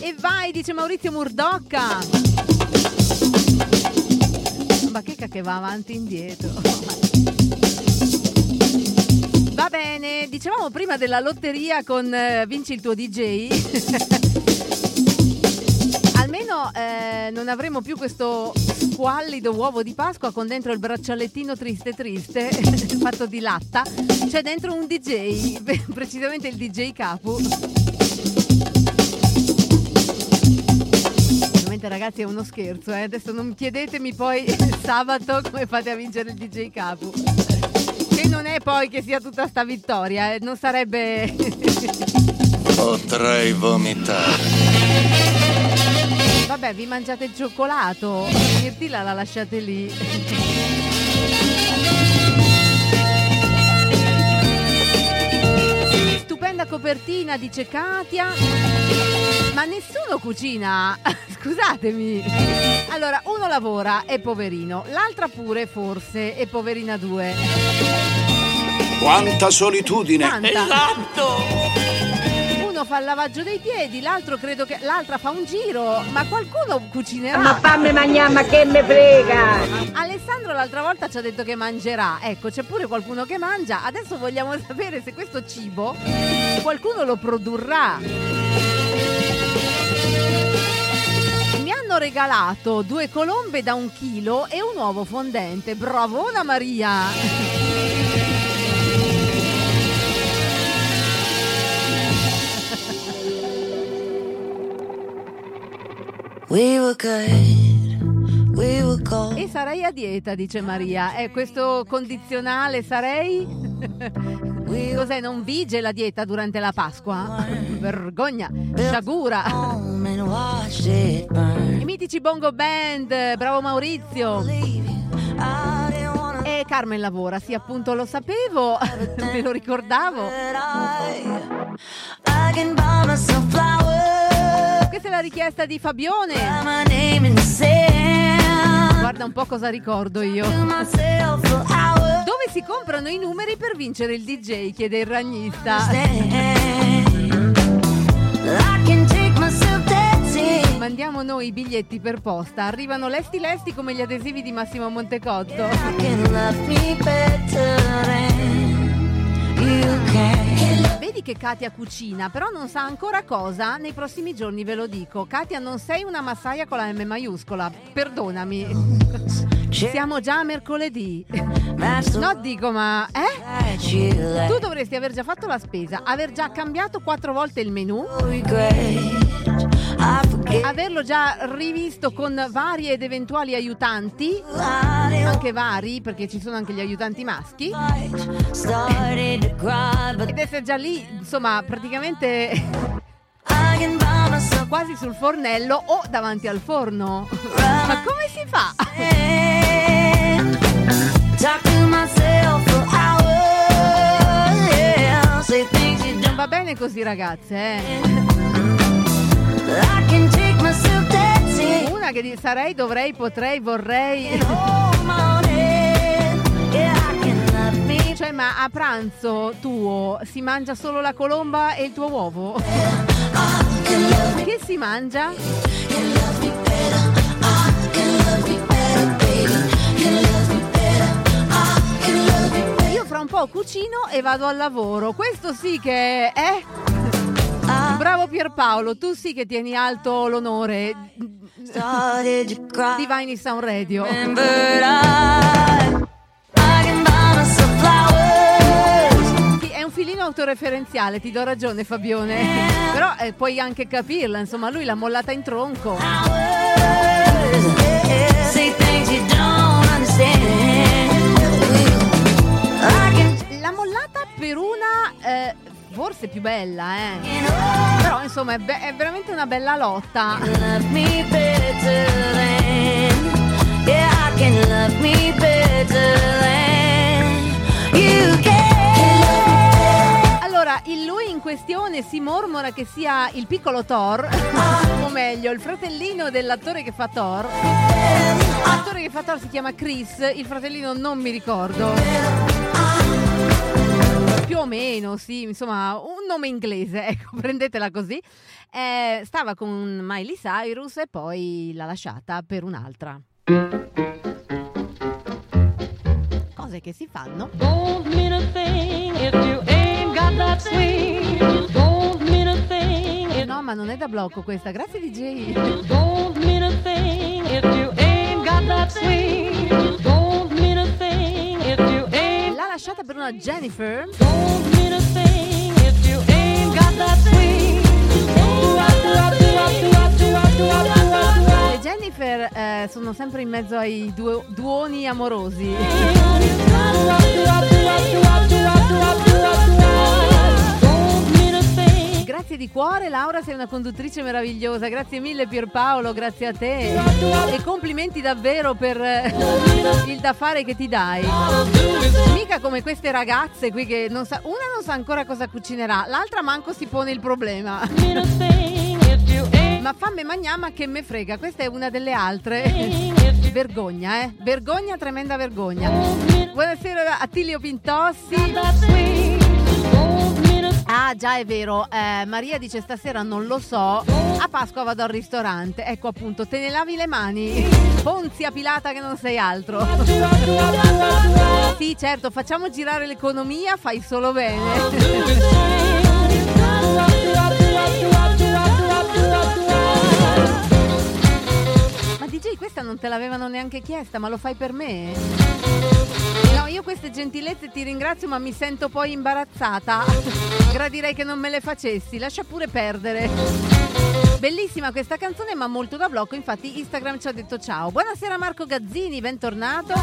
E vai, dice Maurizio Murdocca. Bacheca che va avanti e indietro. Va bene, dicevamo prima della lotteria con eh, Vinci il tuo DJ. (laughs) Almeno eh, non avremo più questo squallido uovo di Pasqua con dentro il braccialettino triste triste (laughs) fatto di latta. C'è dentro un DJ, (laughs) precisamente il DJ Capu. ragazzi è uno scherzo, eh. adesso non chiedetemi poi sabato come fate a vincere il DJ Capu. Che non è poi che sia tutta sta vittoria, eh. non sarebbe... (laughs) Potrei vomitare. Vabbè, vi mangiate il cioccolato, Mirtilla la lasciate lì. Stupenda copertina, dice Katia. Ma nessuno cucina. (laughs) Scusatemi. Allora, uno lavora, è poverino. L'altra pure, forse, è poverina due. Quanta solitudine! Tanta. Esatto! Uno fa il lavaggio dei piedi, l'altro credo che l'altra fa un giro, ma qualcuno cucinerà. Ma fammi mangiare, ma che me frega! Alessandro l'altra volta ci ha detto che mangerà. Ecco, c'è pure qualcuno che mangia. Adesso vogliamo sapere se questo cibo qualcuno lo produrrà. Mi hanno regalato due colombe da un chilo e un uovo fondente. Bravona Maria! We were good, we were gold. E sarei a dieta, dice Maria. È questo condizionale sarei? (laughs) Cos'è? Non vige la dieta durante la Pasqua? (laughs) Vergogna! Sciagura! I mitici Bongo Band, bravo Maurizio! E Carmen lavora, sì appunto lo sapevo, (laughs) me lo ricordavo. I can buy myself flowers. Questa è la richiesta di Fabione. Guarda un po' cosa ricordo io. Dove si comprano i numeri per vincere il DJ? chiede il ragnista. Mandiamo noi i biglietti per posta. Arrivano lesti lesti come gli adesivi di Massimo Montecotto. I Vedi che Katia cucina, però non sa ancora cosa. Nei prossimi giorni ve lo dico. Katia, non sei una massaia con la M maiuscola. Perdonami. (laughs) Siamo già a mercoledì. No, dico, ma eh? Tu dovresti aver già fatto la spesa, aver già cambiato quattro volte il menù, averlo già rivisto con vari ed eventuali aiutanti, anche vari, perché ci sono anche gli aiutanti maschi, ed essere già lì, insomma, praticamente (laughs) quasi sul fornello o davanti al forno. Ma come si fa? (laughs) Non va bene così, ragazze, eh? Una che sarei, dovrei, potrei, vorrei. Cioè, ma a pranzo tuo si mangia solo la colomba e il tuo uovo? Che si mangia? Io fra un po' cucino e vado al lavoro. Questo sì che è. Bravo Pierpaolo, tu sì che tieni alto l'onore Started to cry. di Vine Sound Radio. Sì, è un filino autoreferenziale, ti do ragione Fabione. Però eh, puoi anche capirla, insomma, lui l'ha mollata in tronco. L'ha mollata per una eh, forse più bella, eh. Però insomma è, be- è veramente una bella lotta. Allora, il lui in questione si mormora che sia il piccolo Thor, (laughs) o meglio, il fratellino dell'attore che fa Thor. L'attore che fa Thor si chiama Chris, il fratellino non mi ricordo. Più o meno, sì, insomma, un nome inglese, (laughs) ecco, prendetela così. Eh, stava con Miley Cyrus e poi l'ha lasciata per un'altra. Cose che si fanno. Don't mean a thing if you ain't got that swing. Don't mean a thing if No, ma non è da blocco questa, grazie DJ. don't mean a thing if you ain't got that swing. Lasciata per una Jennifer. don't mean a thing if you ain't got that. Le Jennifer eh, sono sempre in mezzo ai duo- duoni amorosi. Grazie di cuore Laura, sei una conduttrice meravigliosa. Grazie mille Pierpaolo, grazie a te. E complimenti davvero per eh, il da fare che ti dai. Mica come queste ragazze qui che non sa, una non sa ancora cosa cucinerà, l'altra manco si pone il problema. Ma fammi magnama che me frega, questa è una delle altre. Vergogna, eh? Vergogna, tremenda vergogna. Buonasera a Tilio Pintossi. Ah, già è vero. Eh, Maria dice stasera non lo so. A Pasqua vado al ristorante. Ecco appunto, te ne lavi le mani. Ponzia pilata che non sei altro. sì, certo, facciamo girare l'economia, fai solo bene. Ma DJ, questa non te l'avevano neanche chiesta, ma lo fai per me? No, io queste gentilezze ti ringrazio, ma mi sento poi imbarazzata. Gradirei che non me le facessi, lascia pure perdere. Bellissima questa canzone, ma molto da blocco, infatti Instagram ci ha detto ciao. Buonasera Marco Gazzini, bentornato.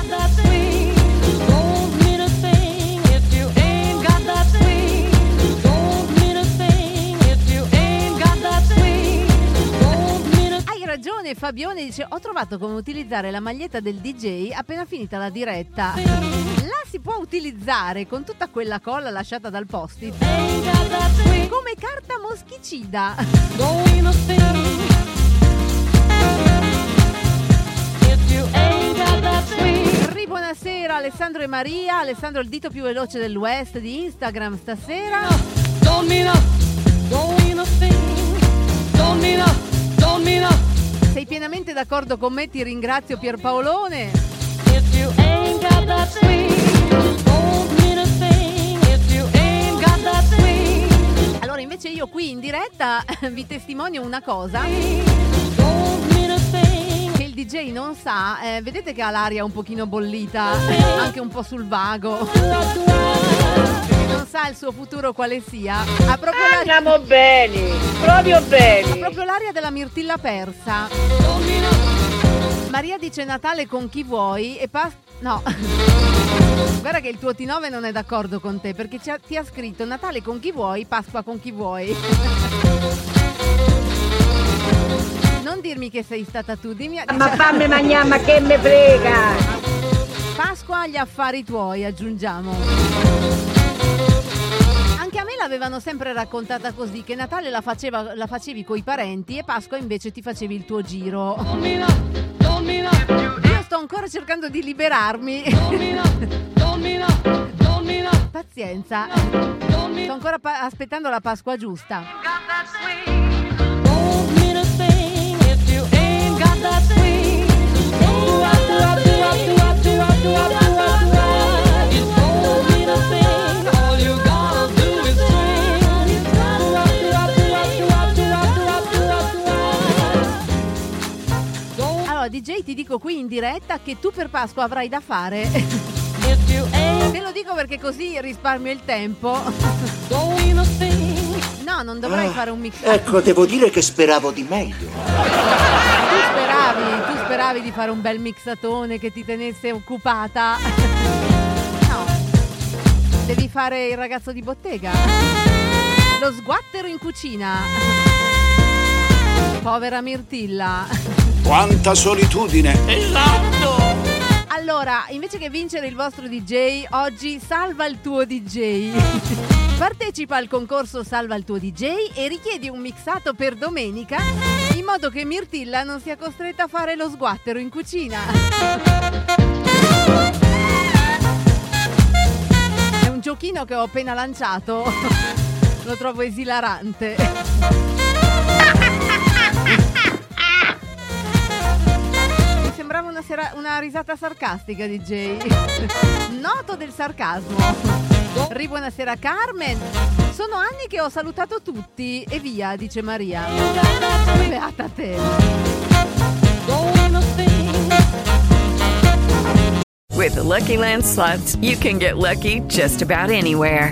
Ragione, Fabione dice: Ho trovato come utilizzare la maglietta del DJ appena finita la diretta. La si può utilizzare con tutta quella colla lasciata dal post-it come carta moschicida. Buonasera Alessandro e Maria. Alessandro il dito più veloce del West di Instagram stasera. Sei pienamente d'accordo con me, ti ringrazio Pierpaolone. Allora invece io qui in diretta (laughs) vi testimonio una cosa. Che il DJ non sa, eh, vedete che ha l'aria un pochino bollita, anche un po' sul vago. Non sa il suo futuro quale sia. Ha proprio l'aria... Andiamo bene, proprio Ha bene. proprio l'aria della mirtilla persa. Maria dice Natale con chi vuoi e pas... No. (laughs) Guarda che il tuo T9 non è d'accordo con te perché ha- ti ha scritto Natale con chi vuoi, Pasqua con chi vuoi. (laughs) Non dirmi che sei stata tu, dimmi... Ma fammi mangiare, ma che me frega. Pasqua agli affari tuoi, aggiungiamo. Anche a me l'avevano sempre raccontata così, che Natale la, faceva- la facevi coi parenti e Pasqua invece ti facevi il tuo giro. Io sto ancora cercando di liberarmi. Pazienza. Sto ancora pa- aspettando la Pasqua giusta. Allora, DJ, ti dico qui in diretta che tu per Pasqua avrai da fare. Te lo dico perché così risparmio il tempo. No, non dovrai Ah, fare un mix. Ecco, devo dire che speravo di meglio. Tu speravi, tu speravi di fare un bel mixatone che ti tenesse occupata. No. Devi fare il ragazzo di bottega. Lo sguattero in cucina. Povera Mirtilla. Quanta solitudine! Esatto! Allora, invece che vincere il vostro DJ, oggi salva il tuo DJ. (laughs) Partecipa al concorso Salva il tuo DJ e richiedi un mixato per domenica in modo che Mirtilla non sia costretta a fare lo sguattero in cucina. È un giochino che ho appena lanciato. (laughs) Lo trovo esilarante. Sembrava una, sera- una risata sarcastica, DJ. (laughs) Noto del sarcasmo. Ri buonasera Carmen. Sono anni che ho salutato tutti e via, dice Maria. Beata te. With the Lucky Land slots, you can get lucky just about anywhere.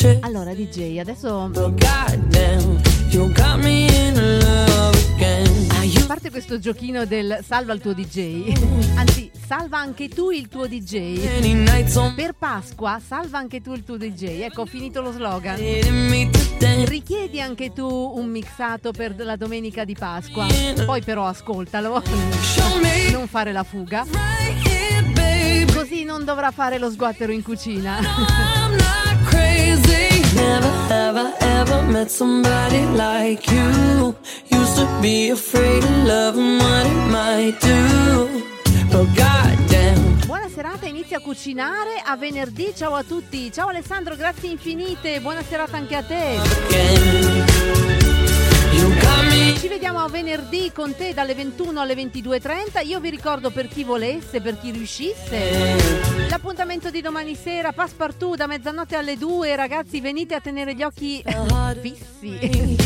Chest. Allora, DJ, adesso. A parte questo giochino del salva il tuo DJ, anzi, salva anche tu il tuo DJ. Per Pasqua, salva anche tu il tuo DJ. Ecco, ho finito lo slogan. Richiedi anche tu un mixato per la domenica di Pasqua. Poi, però, ascoltalo. Non fare la fuga. Così non dovrà fare lo sguattero in cucina. Crazy. Never have I ever met somebody like you. Used to be afraid of love and what it might do. But goddamn. Buona serata, inizia a cucinare a venerdì. Ciao a tutti. Ciao Alessandro, grazie infinite. Buona serata anche a te. Ci vediamo a venerdì con te dalle 21 alle 22.30. Io vi ricordo per chi volesse, per chi riuscisse. L'appuntamento di domani sera, Passepartout da mezzanotte alle 2. Ragazzi, venite a tenere gli occhi fissi.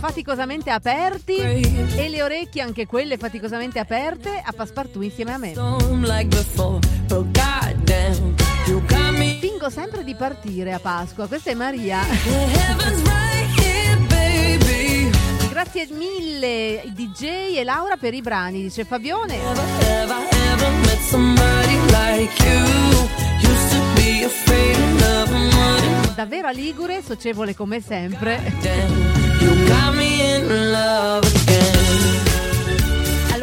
Faticosamente aperti e le orecchie anche quelle faticosamente aperte a Passepartout insieme a me. Fingo sempre di partire a Pasqua, questa è Maria. Grazie mille DJ e Laura per i brani, dice Fabione. Davvero a Ligure, socievole come sempre.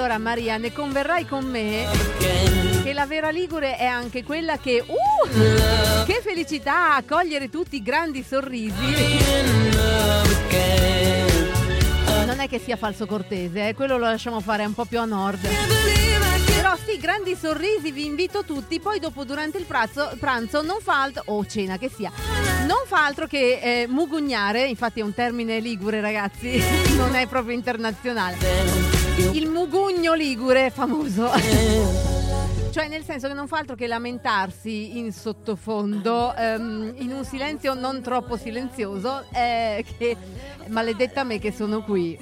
Allora Maria, ne converrai con me che la vera Ligure è anche quella che... Uh! Che felicità a cogliere tutti i grandi sorrisi. Non è che sia falso cortese, eh, quello lo lasciamo fare un po' più a nord. Però sì, grandi sorrisi, vi invito tutti. Poi dopo durante il pranzo, pranzo non fa altro, o cena che sia, non fa altro che eh, mugugnare, infatti è un termine ligure ragazzi, (laughs) non è proprio internazionale. Il mugugno ligure famoso. (laughs) Cioè nel senso che non fa altro che lamentarsi in sottofondo, ehm, in un silenzio non troppo silenzioso, eh, che maledetta me che sono qui.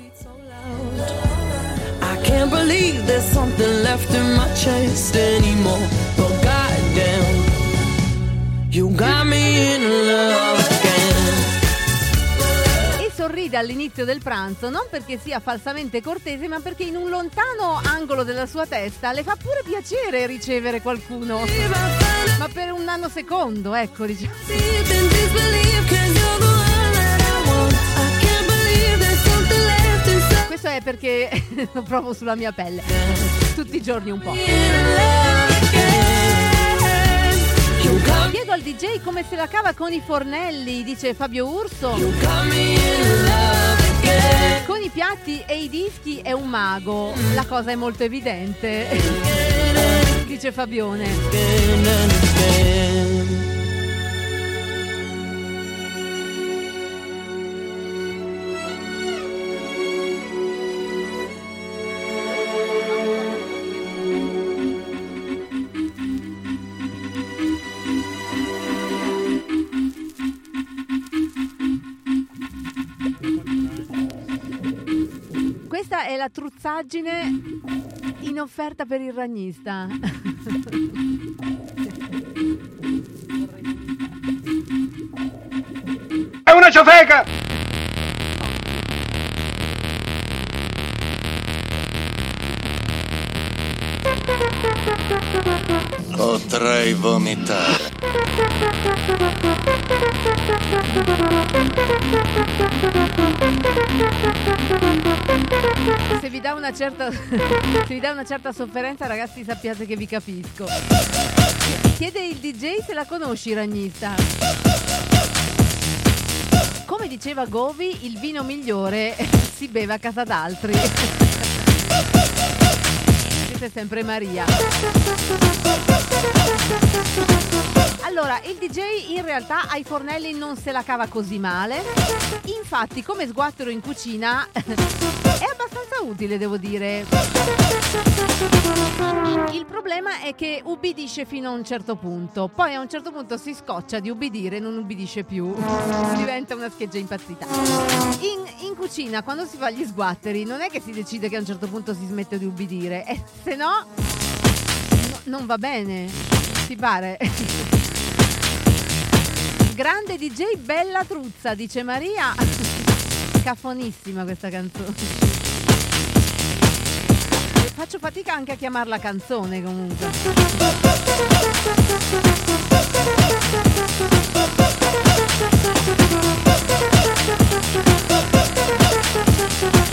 I can't believe there's something left in my chest anymore. But goddamn, you got me in love again. Sorride all'inizio del pranzo non perché sia falsamente cortese, ma perché in un lontano angolo della sua testa le fa pure piacere ricevere qualcuno. Ma per un nanosecondo, ecco, diciamo. Questo è perché (laughs) lo provo sulla mia pelle. Tutti i giorni un po'. Chiedo al DJ come se la cava con i fornelli, dice Fabio Urso. Con i piatti e i dischi è un mago, la cosa è molto evidente, (laughs) dice Fabione. La truzzaggine In offerta per il ragnista. È una ciofeca! Potrei vomitare. Se vi dà una certa, (laughs) se vi dà una certa sofferenza, ragazzi, sappiate che vi capisco. Chiede il DJ se la conosci, ragnista. Come diceva Govi, il vino migliore (laughs) si beve a casa d'altri. È sempre Maria. Allora, il DJ in realtà ai fornelli non se la cava così male. Infatti, come sguattero in cucina è abbastanza utile, devo dire. Il problema è che ubbidisce fino a un certo punto, poi a un certo punto si scoccia di ubbidire e non ubbidisce più. Diventa una scheggia impazzita. In, in cucina, quando si fa gli sguatteri, non è che si decide che a un certo punto si smette di ubbidire, e se no, no- non va bene. Ti pare? Grande DJ Bella Truzza, dice Maria. (laughs) Cafonissima questa canzone. Faccio fatica anche a chiamarla canzone comunque. A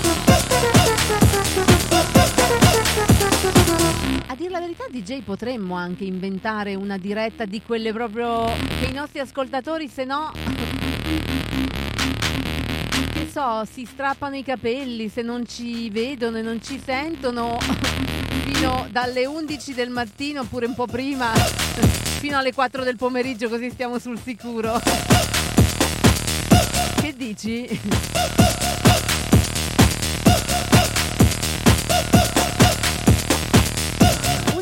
verità, DJ, potremmo anche inventare una diretta di quelle proprio che i nostri ascoltatori, se no, che so, si strappano i capelli se non ci vedono e non ci sentono fino dalle 11 del mattino, oppure un po' prima, fino alle 4 del pomeriggio, così stiamo sul sicuro. Che dici?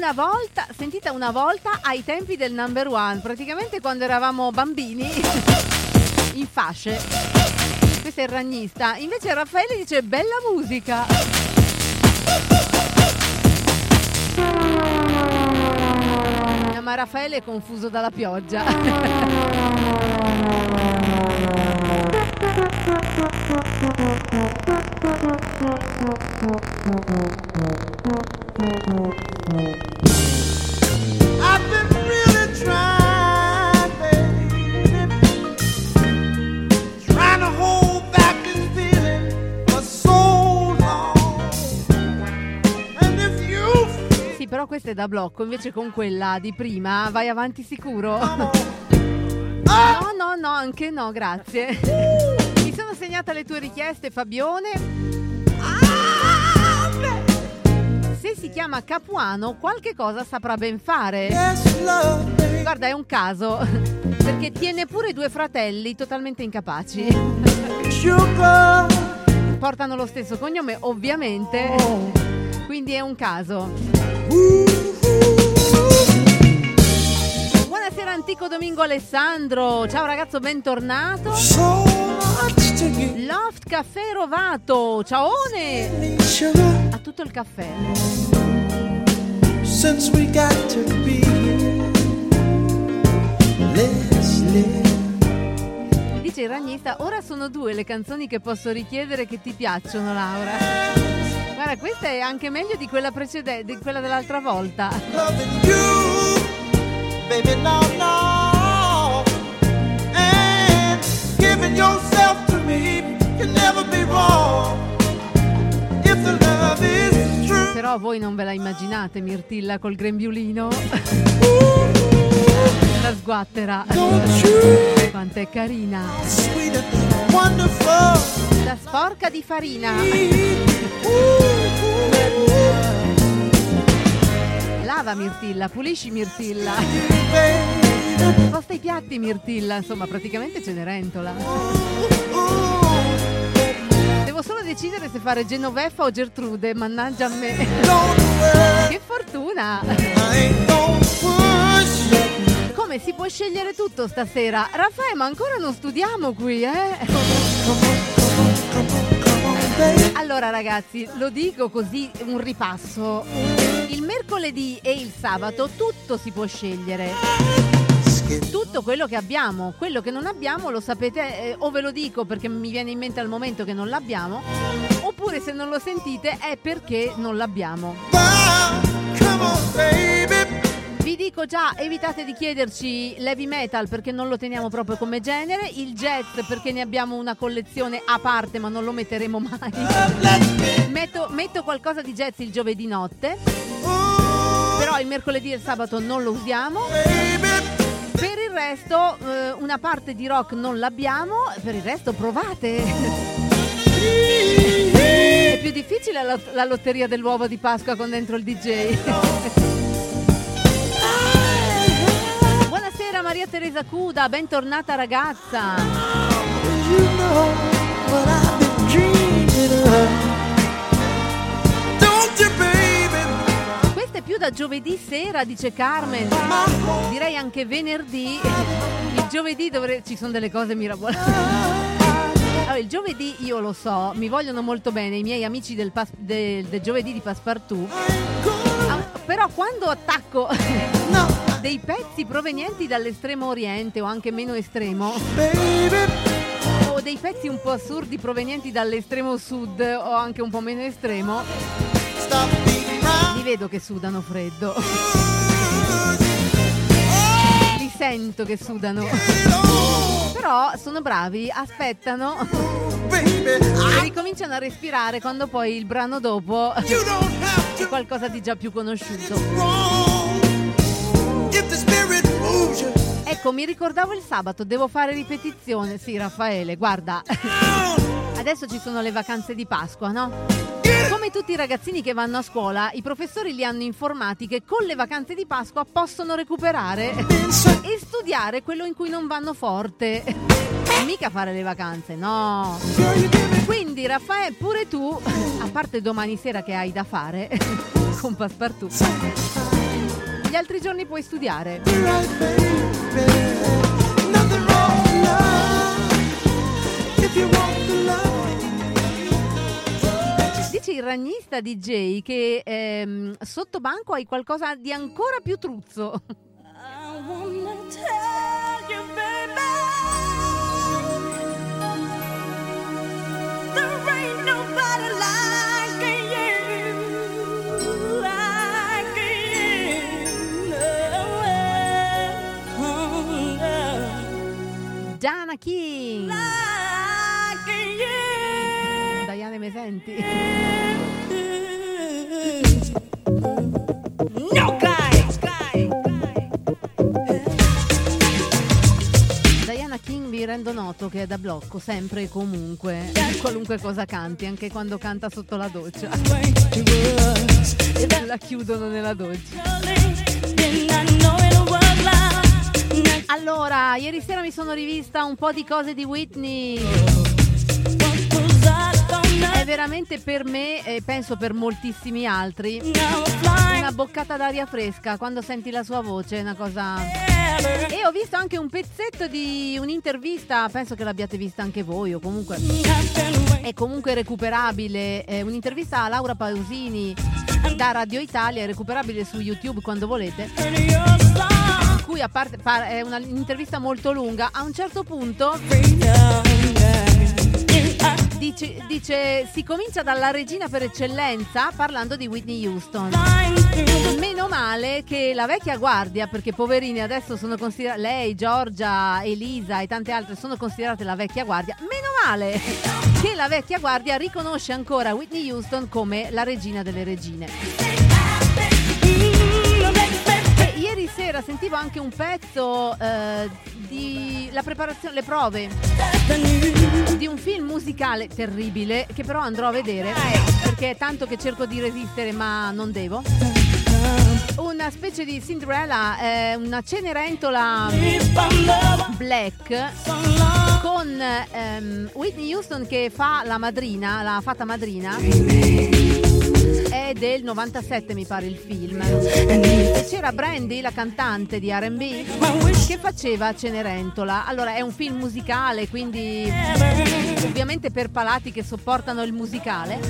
Una volta, sentite una volta ai tempi del number one, praticamente quando eravamo bambini (laughs) in fasce. Questo è il ragnista. Invece Raffaele dice bella musica. Ma Raffaele è confuso dalla pioggia. (laughs) Sì, però questa è da blocco, invece con quella di prima vai avanti sicuro. No, no, no, anche no, grazie. Mi sono segnata le tue richieste, Fabione. Se si chiama Capuano, qualche cosa saprà ben fare. Guarda, è un caso, perché tiene pure due fratelli totalmente incapaci. Portano lo stesso cognome, ovviamente. Quindi è un caso. Antico Domingo Alessandro, ciao ragazzo, bentornato. Loft Caffè Rovato, ciaone. A tutto il caffè. since we got to be here, let's live. Dice il ragnista, ora sono due le canzoni che posso richiedere che ti piacciono, Laura. Guarda, questa è anche meglio di quella precedente, di quella dell'altra volta. Però voi non ve la immaginate Mirtilla col grembiulino? La sguattera. Quanto è carina. La sporca di farina. Lava Mirtilla, pulisci Mirtilla. Sposta i piatti Mirtilla, insomma praticamente Cenerentola. Devo solo decidere se fare Genoveffa o Gertrude, mannaggia a me. Che fortuna! Come si può scegliere tutto stasera? Raffaele, ma ancora non studiamo qui, eh? Allora ragazzi, lo dico così, un ripasso. Il mercoledì e il sabato tutto si può scegliere. Tutto quello che abbiamo, quello che non abbiamo lo sapete eh, o ve lo dico perché mi viene in mente al momento che non l'abbiamo, oppure se non lo sentite è perché non l'abbiamo. Vi dico già, evitate di chiederci l'heavy metal perché non lo teniamo proprio come genere, il jazz perché ne abbiamo una collezione a parte ma non lo metteremo mai. Metto, metto qualcosa di jazz il giovedì notte, però il mercoledì e il sabato non lo usiamo. Per il resto eh, una parte di rock non l'abbiamo, per il resto provate. È più difficile la, la lotteria dell'uovo di Pasqua con dentro il DJ. (laughs) Buonasera Maria Teresa Cuda, bentornata ragazza. Questa è più da giovedì sera, dice Carmen. Direi anche venerdì. Il giovedì dovre- ci sono delle cose mirabolanti. Allora, il giovedì io lo so, mi vogliono molto bene i miei amici del, pas- del- del giovedì di Passepartout. Ah, però quando attacco dei pezzi provenienti dall'estremo oriente o anche meno estremo, o dei pezzi un po' assurdi provenienti dall'estremo sud o anche un po' meno estremo, li vedo che sudano freddo. Li sento che sudano. Però sono bravi, aspettano. E ricominciano a respirare quando poi il brano dopo è qualcosa di già più conosciuto. Ecco, mi ricordavo il sabato, devo fare ripetizione. Sì, Raffaele, guarda. (laughs) Adesso ci sono le vacanze di Pasqua, no? Come tutti i ragazzini che vanno a scuola, i professori li hanno informati che con le vacanze di Pasqua possono recuperare e studiare quello in cui non vanno forte. Mica fare le vacanze, no. Quindi, Raffaele, pure tu, a parte domani sera che hai da fare (laughs) con Passepartout, gli altri giorni puoi studiare. Dice il ragnista DJ che ehm, sotto banco hai qualcosa di ancora più truzzo. Diana King. Diana me senti? No, guys, guys. Diana King vi rendo noto che è da blocco sempre e comunque, qualunque cosa canti, anche quando canta sotto la doccia. La chiudono nella doccia. Allora, ieri sera mi sono rivista un po' di cose di Whitney. È veramente per me e penso per moltissimi altri una boccata d'aria fresca quando senti la sua voce, è una cosa... E ho visto anche un pezzetto di un'intervista, penso che l'abbiate vista anche voi o comunque è comunque recuperabile, è un'intervista a Laura Pausini da Radio Italia, è recuperabile su YouTube quando volete. In cui a parte par- è un'intervista molto lunga, a un certo punto dice, dice si comincia dalla regina per eccellenza parlando di Whitney Houston. Meno male che la vecchia guardia, perché poverini adesso sono considerate, lei, Giorgia, Elisa e tante altre sono considerate la vecchia guardia, meno male che la vecchia guardia riconosce ancora Whitney Houston come la regina delle regine. Ieri sera sentivo anche un pezzo eh, di la preparazione, le prove di un film musicale terribile che però andrò a vedere perché è tanto che cerco di resistere ma non devo. Una specie di Cinderella, eh, una cenerentola black con ehm, Whitney Houston che fa la madrina, l'ha fatta madrina. È del 97 mi pare il film. E c'era Brandy, la cantante di R&B, che faceva Cenerentola. Allora è un film musicale, quindi ovviamente per palati che sopportano il musicale.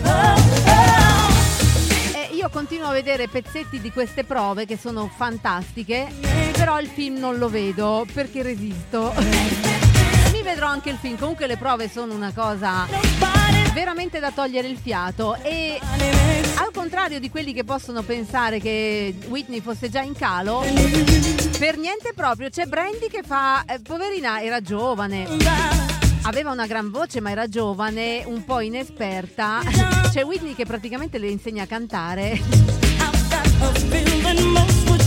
E io continuo a vedere pezzetti di queste prove che sono fantastiche, però il film non lo vedo perché resisto. Mi vedrò anche il film, comunque le prove sono una cosa veramente da togliere il fiato e al contrario di quelli che possono pensare che Whitney fosse già in calo, per niente proprio, c'è Brandy che fa, eh, poverina era giovane. Aveva una gran voce ma era giovane, un po' inesperta. (laughs) C'è Whitney che praticamente le insegna a cantare. (laughs)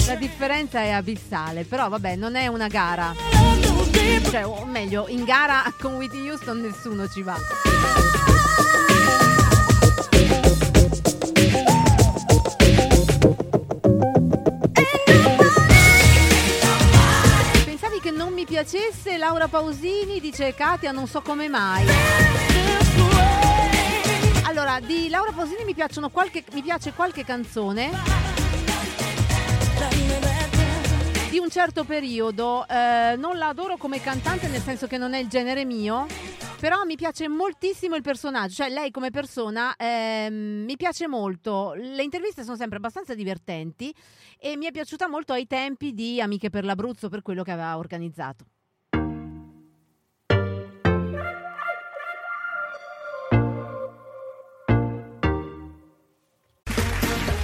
La differenza è abissale, però vabbè, non è una gara. Cioè, o meglio, in gara con Whitney Houston nessuno ci va. Pensavi che non mi piacesse Laura Pausini? Dice Katia, non so come mai. Allora, di Laura Pausini mi, qualche, mi piace qualche canzone di un certo periodo. Eh, non la adoro come cantante, nel senso che non è il genere mio. Però mi piace moltissimo il personaggio, cioè lei come persona ehm, mi piace molto. Le interviste sono sempre abbastanza divertenti e mi è piaciuta molto ai tempi di Amiche per l'Abruzzo per quello che aveva organizzato.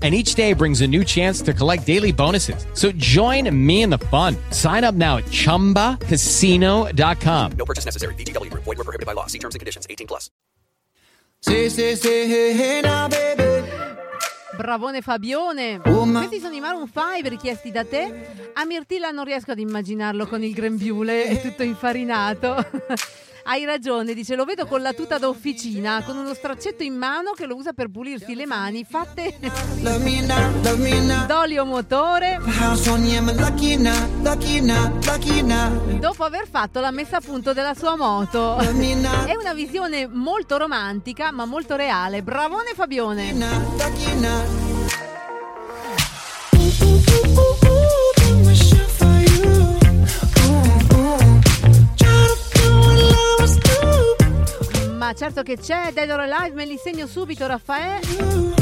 And each day brings a new chance to collect daily bonuses. So join me in the fun. Sign up now at chumbacasino.com. No purchase necessary. VGW Group. Void where prohibited by law. See terms and conditions. 18 plus. Sì, sì, sì, hey, hey, now, baby. Bravone Fabione. Questi sono i Maroon 5 richiesti da te. A Mirtilla non riesco ad immaginarlo con il grembiule, è tutto infarinato. (laughs) Hai ragione, dice, lo vedo con la tuta da officina, con uno straccetto in mano che lo usa per pulirsi le mani, fatte d'olio motore, dopo aver fatto la messa a punto della sua moto. È una visione molto romantica, ma molto reale. Bravone Fabione. Certo che c'è, Dead or Alive, me li segno subito, Raffaele.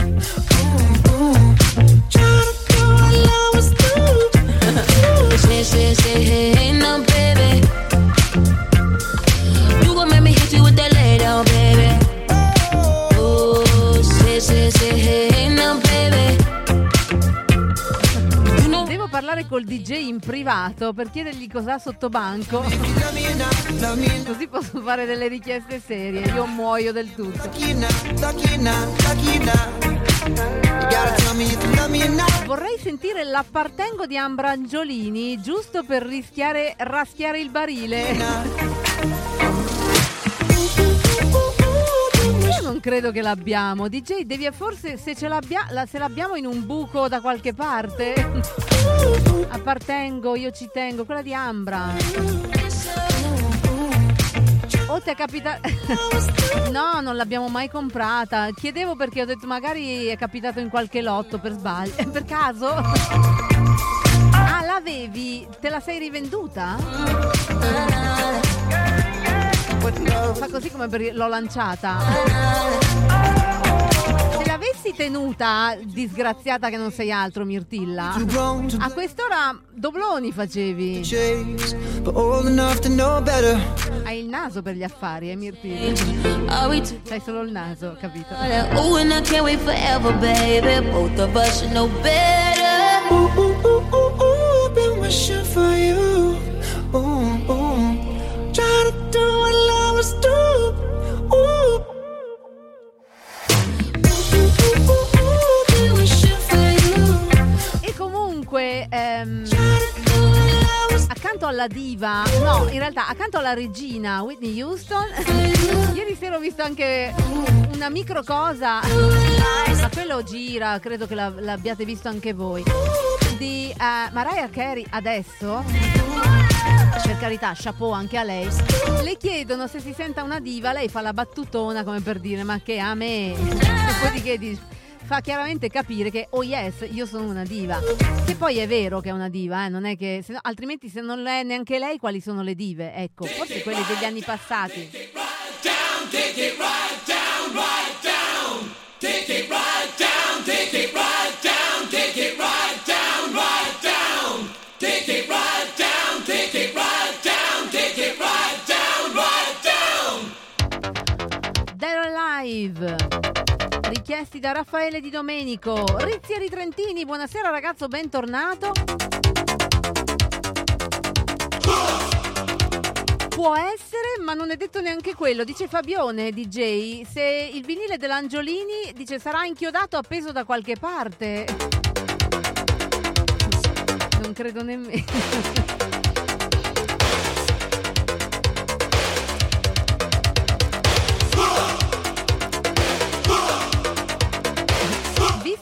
Parlare col DJ in privato per chiedergli cos'ha sotto banco. Così posso fare delle richieste serie. Io muoio del tutto. Vorrei sentire l'appartengo di Ambra Angiolini, giusto per rischiare, raschiare il barile. Non credo che l'abbiamo. DJ, devi forse se ce l'abbia- la- se l'abbiamo in un buco da qualche parte. (laughs) Appartengo, io ci tengo, quella di Ambra. O ti è capitato. (laughs) no, non l'abbiamo mai comprata. Chiedevo perché ho detto magari è capitato in qualche lotto per sbaglio. (laughs) per caso? Ah, l'avevi? Te la sei rivenduta? Fa così come per l'ho lanciata. Se l'avessi tenuta, disgraziata che non sei altro, Mirtilla. A quest'ora dobloni facevi. Hai il naso per gli affari, eh, Mirtilla? C'hai solo il naso, capito? Ooh, and I can't wait forever, baby. Both of us should know better. Ooh, ooh, ooh, ooh, ooh, been wishing for you. Ooh, ooh. Trying to do what lovers do. Ooh. Been wishing for you. E comunque, ehm, accanto alla diva, no, in realtà accanto alla regina Whitney Houston, ieri sera ho visto anche una micro cosa, ma quello gira, credo che la- l'abbiate visto anche voi, di eh, Mariah Carey adesso. Per carità, chapeau anche a lei. Le chiedono se si senta una diva, lei fa la battutona come per dire ma che a me. Dopodiché dice- fa chiaramente capire che oh yes, io sono una diva. Che poi è vero che è una diva, eh, non è che se no- altrimenti se non è neanche lei quali sono le dive? Ecco, forse quelle degli anni passati. Alive. Richiesti da Raffaele Di Domenico. Rizzieri Trentini, buonasera ragazzo, bentornato. Può essere, ma non è detto neanche quello. Dice Fabione, DJ, se il vinile dell'Angiolini dice sarà inchiodato appeso da qualche parte. Non credo nemmeno.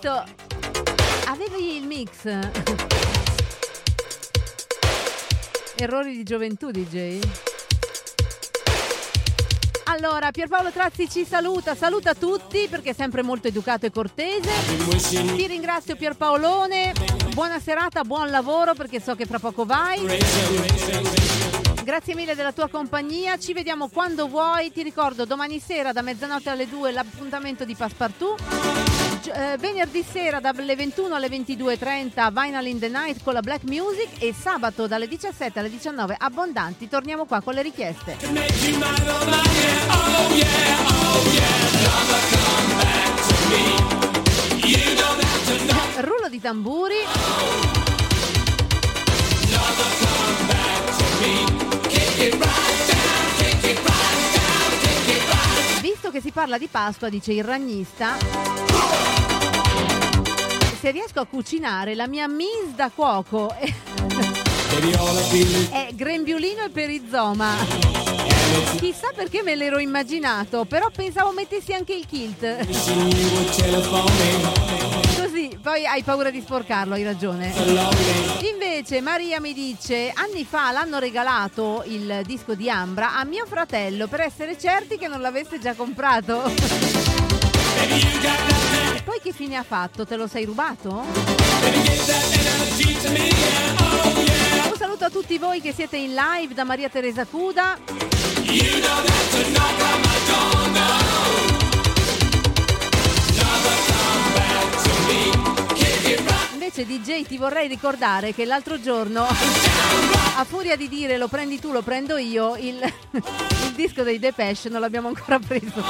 Visto, avevi il mix. (laughs) Errori di gioventù, DJ. Allora, Pierpaolo Trazzi ci saluta, saluta tutti perché è sempre molto educato e cortese. Ti ringrazio Pierpaolone, buona serata, buon lavoro perché so che fra poco vai. Grazie mille della tua compagnia, ci vediamo quando vuoi. Ti ricordo domani sera da mezzanotte alle 2 l'appuntamento di Passepartout. Eh, venerdì sera dalle 21 alle 22.30 Vinyl in the Night con la Black Music e sabato dalle 17 alle 19 abbondanti torniamo qua con le richieste. Rullo di tamburi. Visto che si parla di Pasqua, dice il ragnista, se riesco a cucinare la mia mis da cuoco è, grembiolino e perizoma. Chissà perché me l'ero immaginato, però pensavo mettessi anche il kilt. Così, poi hai paura di sporcarlo, hai ragione. Invece Maria mi dice, anni fa l'hanno regalato il disco di Ambra a mio fratello per essere certi che non l'avesse già comprato. Poi che fine ha fatto? Te lo sei rubato? Un saluto a tutti voi che siete in live da Maria Teresa Cuda. Invece DJ ti vorrei ricordare che l'altro giorno, a furia di dire lo prendi tu, lo prendo io, il, il disco dei Depeche non l'abbiamo ancora preso.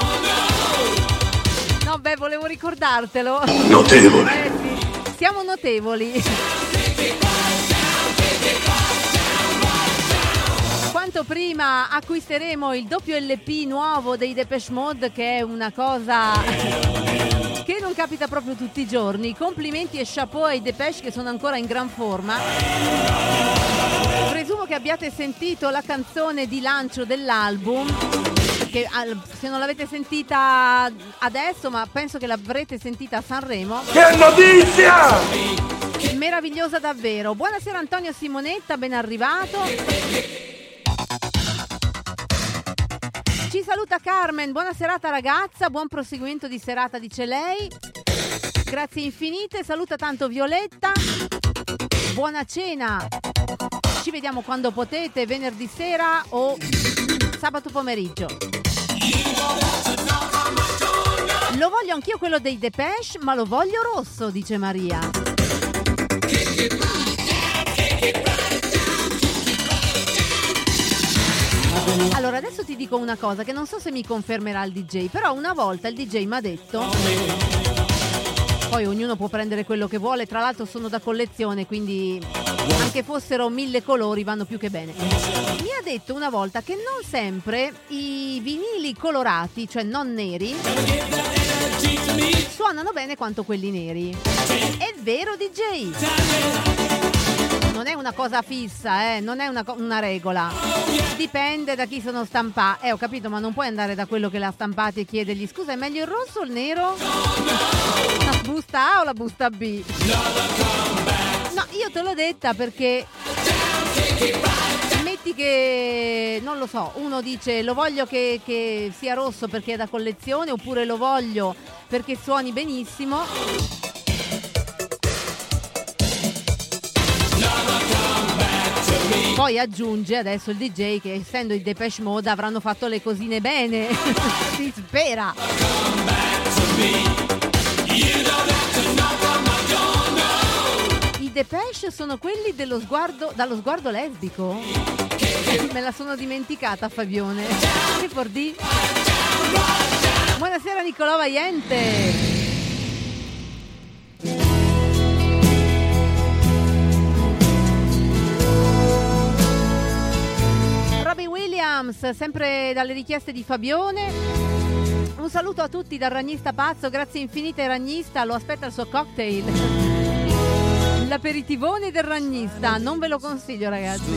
No, beh, volevo ricordartelo. Notevole. Eh sì, siamo notevoli. Quanto prima acquisteremo il doppio LP nuovo dei Depeche Mode, che è una cosa che non capita proprio tutti i giorni. Complimenti e chapeau ai Depeche che sono ancora in gran forma. Presumo che abbiate sentito la canzone di lancio dell'album. Che se non l'avete sentita adesso, ma penso che l'avrete sentita a Sanremo. Che notizia! Meravigliosa davvero. Buonasera Antonio Simonetta, ben arrivato. Ci saluta Carmen, buona serata ragazza, buon proseguimento di serata dice lei. Grazie infinite, saluta tanto Violetta. Buona cena. Ci vediamo quando potete, venerdì sera o sabato pomeriggio. Lo voglio anch'io quello dei Depeche, ma lo voglio rosso, dice Maria. Allora, adesso ti dico una cosa che non so se mi confermerà il DJ, però una volta il DJ mi ha detto poi ognuno può prendere quello che vuole, tra l'altro sono da collezione, quindi anche fossero mille colori vanno più che bene. Mi ha detto una volta che non sempre i vinili colorati, cioè non neri, suonano bene quanto quelli neri. È vero DJ? Non è una cosa fissa, eh? non è una, una regola. Dipende da chi sono stampati. Eh, ho capito, ma non puoi andare da quello che l'ha stampati e chiedergli scusa, è meglio il rosso o il nero? La busta A o la busta B? No, io te l'ho detta perché metti che, non lo so, uno dice lo voglio che, che sia rosso perché è da collezione oppure lo voglio perché suoni benissimo. Poi aggiunge adesso il DJ che essendo i Depeche Mode avranno fatto le cosine bene. (laughs) si spera. I Depeche sono quelli sguardo, dallo sguardo lesbico? Me la sono dimenticata Fabione. Che por di? Buonasera Nicolò Vaiente. Williams, sempre dalle richieste di Fabione. Un saluto a tutti dal ragnista pazzo, grazie infinite ragnista, lo aspetta il suo cocktail. (laughs) L'aperitivone del ragnista, non ve lo consiglio ragazzi.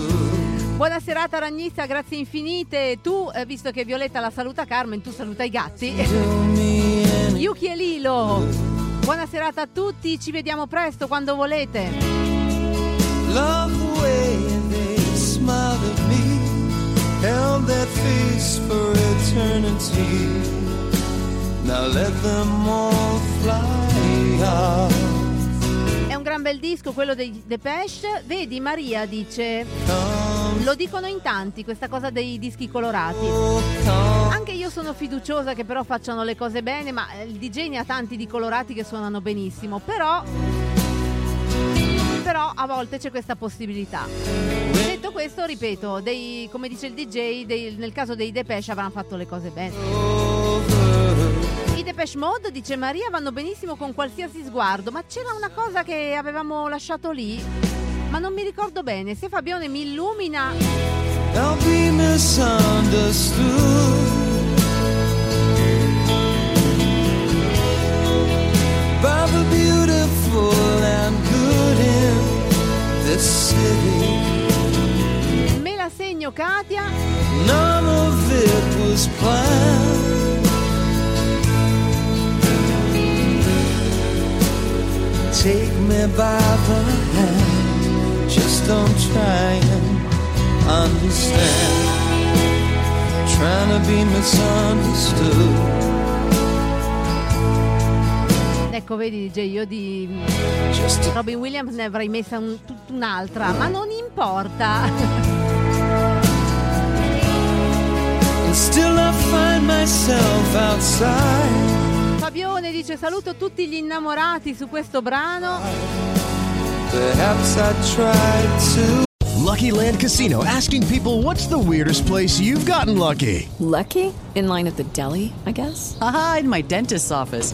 Buona serata ragnista, grazie infinite. Tu, eh, visto che Violetta la saluta Carmen, tu saluta i gatti. (laughs) Yuki e Lilo. Buona serata a tutti, ci vediamo presto quando volete. Love the way they smiled at me, held that face for eternity. Now let them all fly off. È un gran bel disco quello dei Depeche. Vedi, Maria dice: Lo dicono in tanti questa cosa dei dischi colorati. Anche io sono fiduciosa che però facciano le cose bene, ma eh, il DJ ne ha tanti di colorati che suonano benissimo. Però. Però a volte c'è questa possibilità. Questo, ripeto, dei, come dice il DJ, dei- nel caso dei Depeche avranno fatto le cose bene. I Depeche Mode, dice Maria, vanno benissimo con qualsiasi sguardo, ma c'era una cosa che avevamo lasciato lì, ma non mi ricordo bene. Se Fabione mi illumina, by the beautiful and good in this city. La segno Katia. None of it was planned. Take me by the hand, just don't try and understand. Trying to be misunderstood. Ecco, vedi DJ, io di Robin Williams ne avrei messa un- un'altra, ma non importa. (laughs) still I find myself outside. Fabione dice saluto tutti gli innamorati su questo brano. Perhaps I tried to. Lucky Land Casino asking people what's the weirdest place you've gotten lucky? Lucky? In line at the deli, I guess? Aha, in my dentist's office.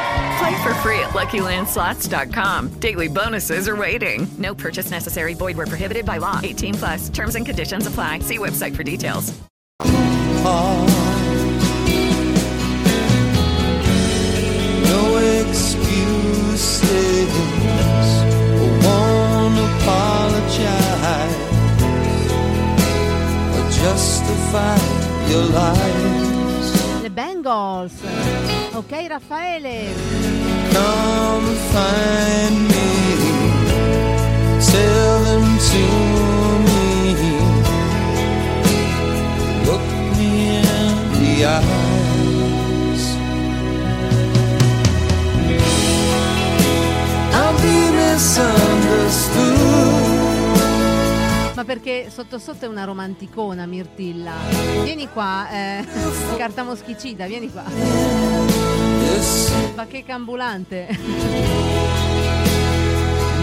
Play for free at LuckyLandSlots.com. Daily bonuses are waiting. No purchase necessary. Void were prohibited by law. 18 plus. Terms and conditions apply. See website for details. No excuses. Won't apologize. Or justify your lies. The Bengals. Ok, Raffaele. Come find me. Tell them to me. Look me in the eyes. I'll be misunderstood. Ma perché sotto sotto è una romanticona Mirtilla. Vieni qua, eh, (laughs) carta moschicida, vieni qua. Bacheca ambulante.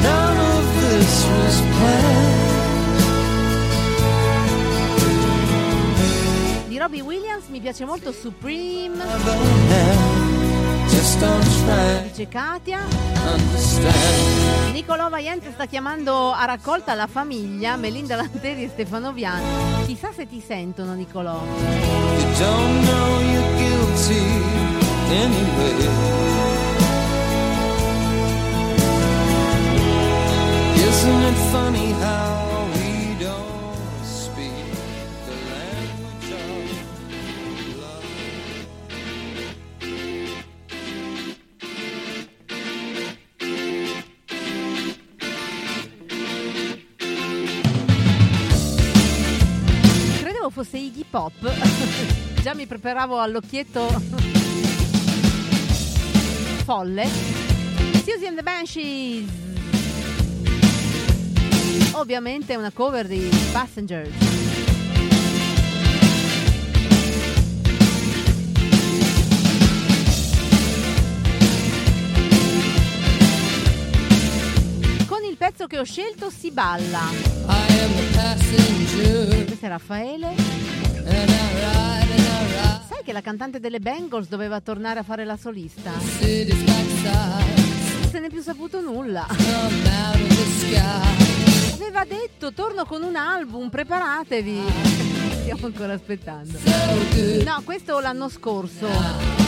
None of this was planned. Di Robbie Williams mi piace molto Supreme. Dice Katia. Nicolò Vaiente sta chiamando a raccolta la famiglia, Melinda Lanteri e Stefano Viani. Chissà se ti sentono, Nicolò. You don't know you're guilty anyway. Isn't it funny how fosse Iggy Pop. (laughs) Già mi preparavo all'occhietto (laughs) folle. Susie and the Banshees. Ovviamente una cover di Passengers. Con il pezzo che ho scelto si balla. Questo è Raffaele. Sai che la cantante delle Bengals doveva tornare a fare la solista? Non se n'è più saputo nulla. Aveva detto torno con un album, preparatevi. (laughs) Stiamo ancora aspettando. No, questo l'anno scorso.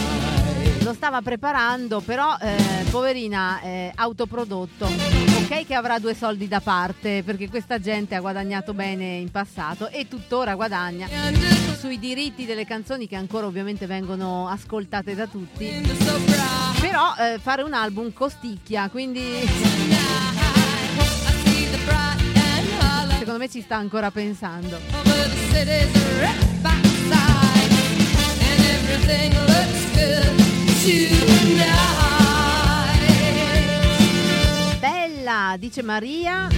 Lo stava preparando, però eh, poverina, eh, autoprodotto. Ok che avrà due soldi da parte, perché questa gente ha guadagnato bene in passato e tuttora guadagna sui diritti delle canzoni che ancora ovviamente vengono ascoltate da tutti. Però eh, fare un album costicchia, quindi secondo me ci sta ancora pensando. Over the Bella, dice Maria.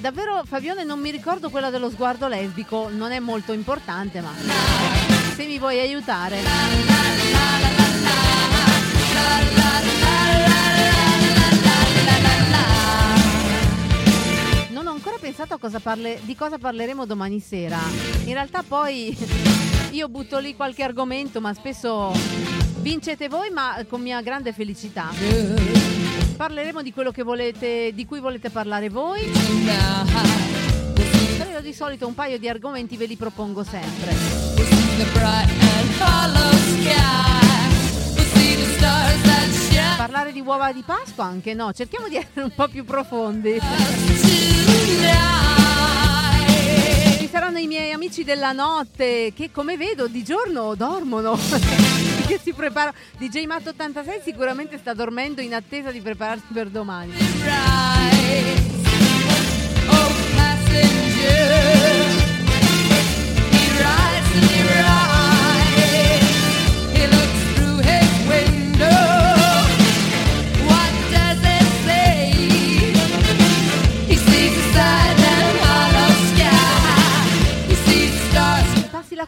Davvero Fabione non mi ricordo quella dello sguardo lesbico, non è molto importante, ma se mi vuoi aiutare. Non ho ancora pensato cosa parle- di cosa parleremo domani sera. In realtà poi io butto lì qualche argomento, ma spesso vincete voi, ma con mia grande felicità. Parleremo di quello volete, di cui volete parlare voi. Però io di solito un paio di argomenti ve li propongo sempre. Parlare di uova di Pasqua anche no, cerchiamo di essere un po' più profondi. Ci saranno i miei amici della notte che come vedo di giorno dormono. (laughs) che si prepara. DJ Matt 86 sicuramente sta dormendo in attesa di prepararsi per domani.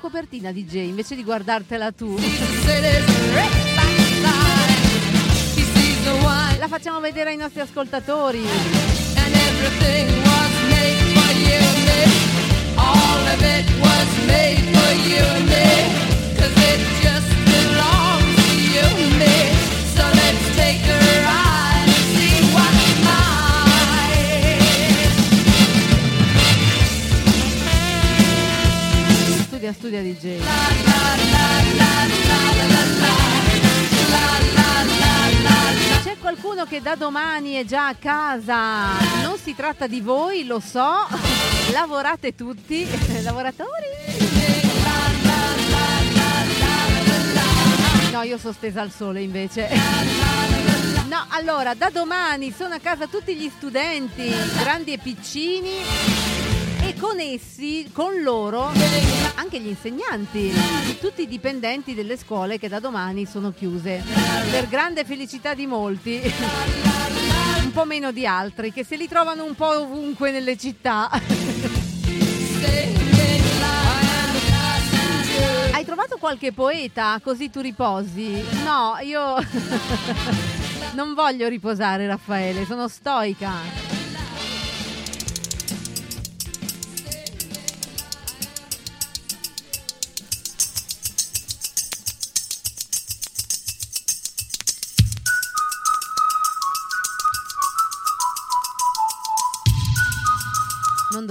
Copertina DJ invece di guardartela tu. La facciamo vedere ai nostri ascoltatori. was made for Studia, studia DJ. C'è qualcuno che da domani è già a casa. Non si tratta di voi, lo so. Lavorate tutti. Lavoratori? No, io sono stesa al sole invece. No, allora, da domani sono a casa tutti gli studenti, grandi e piccini, e con essi, con loro, anche gli insegnanti, tutti i dipendenti delle scuole che da domani sono chiuse. Per grande felicità di molti, un po' meno di altri, che se li trovano un po' ovunque nelle città. Hai trovato qualche poeta così tu riposi? No, io (laughs) non voglio riposare Raffaele, sono stoica.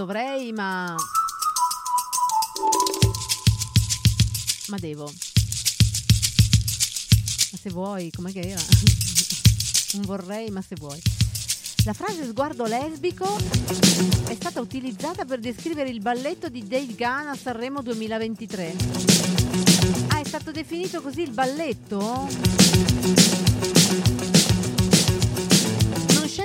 Dovrei, ma... Ma devo. Ma se vuoi, com'è che era? (laughs) Non vorrei, ma se vuoi. La frase sguardo lesbico è stata utilizzata per descrivere il balletto di Dave Gunn a Sanremo 2023. Ah, è stato definito così il balletto?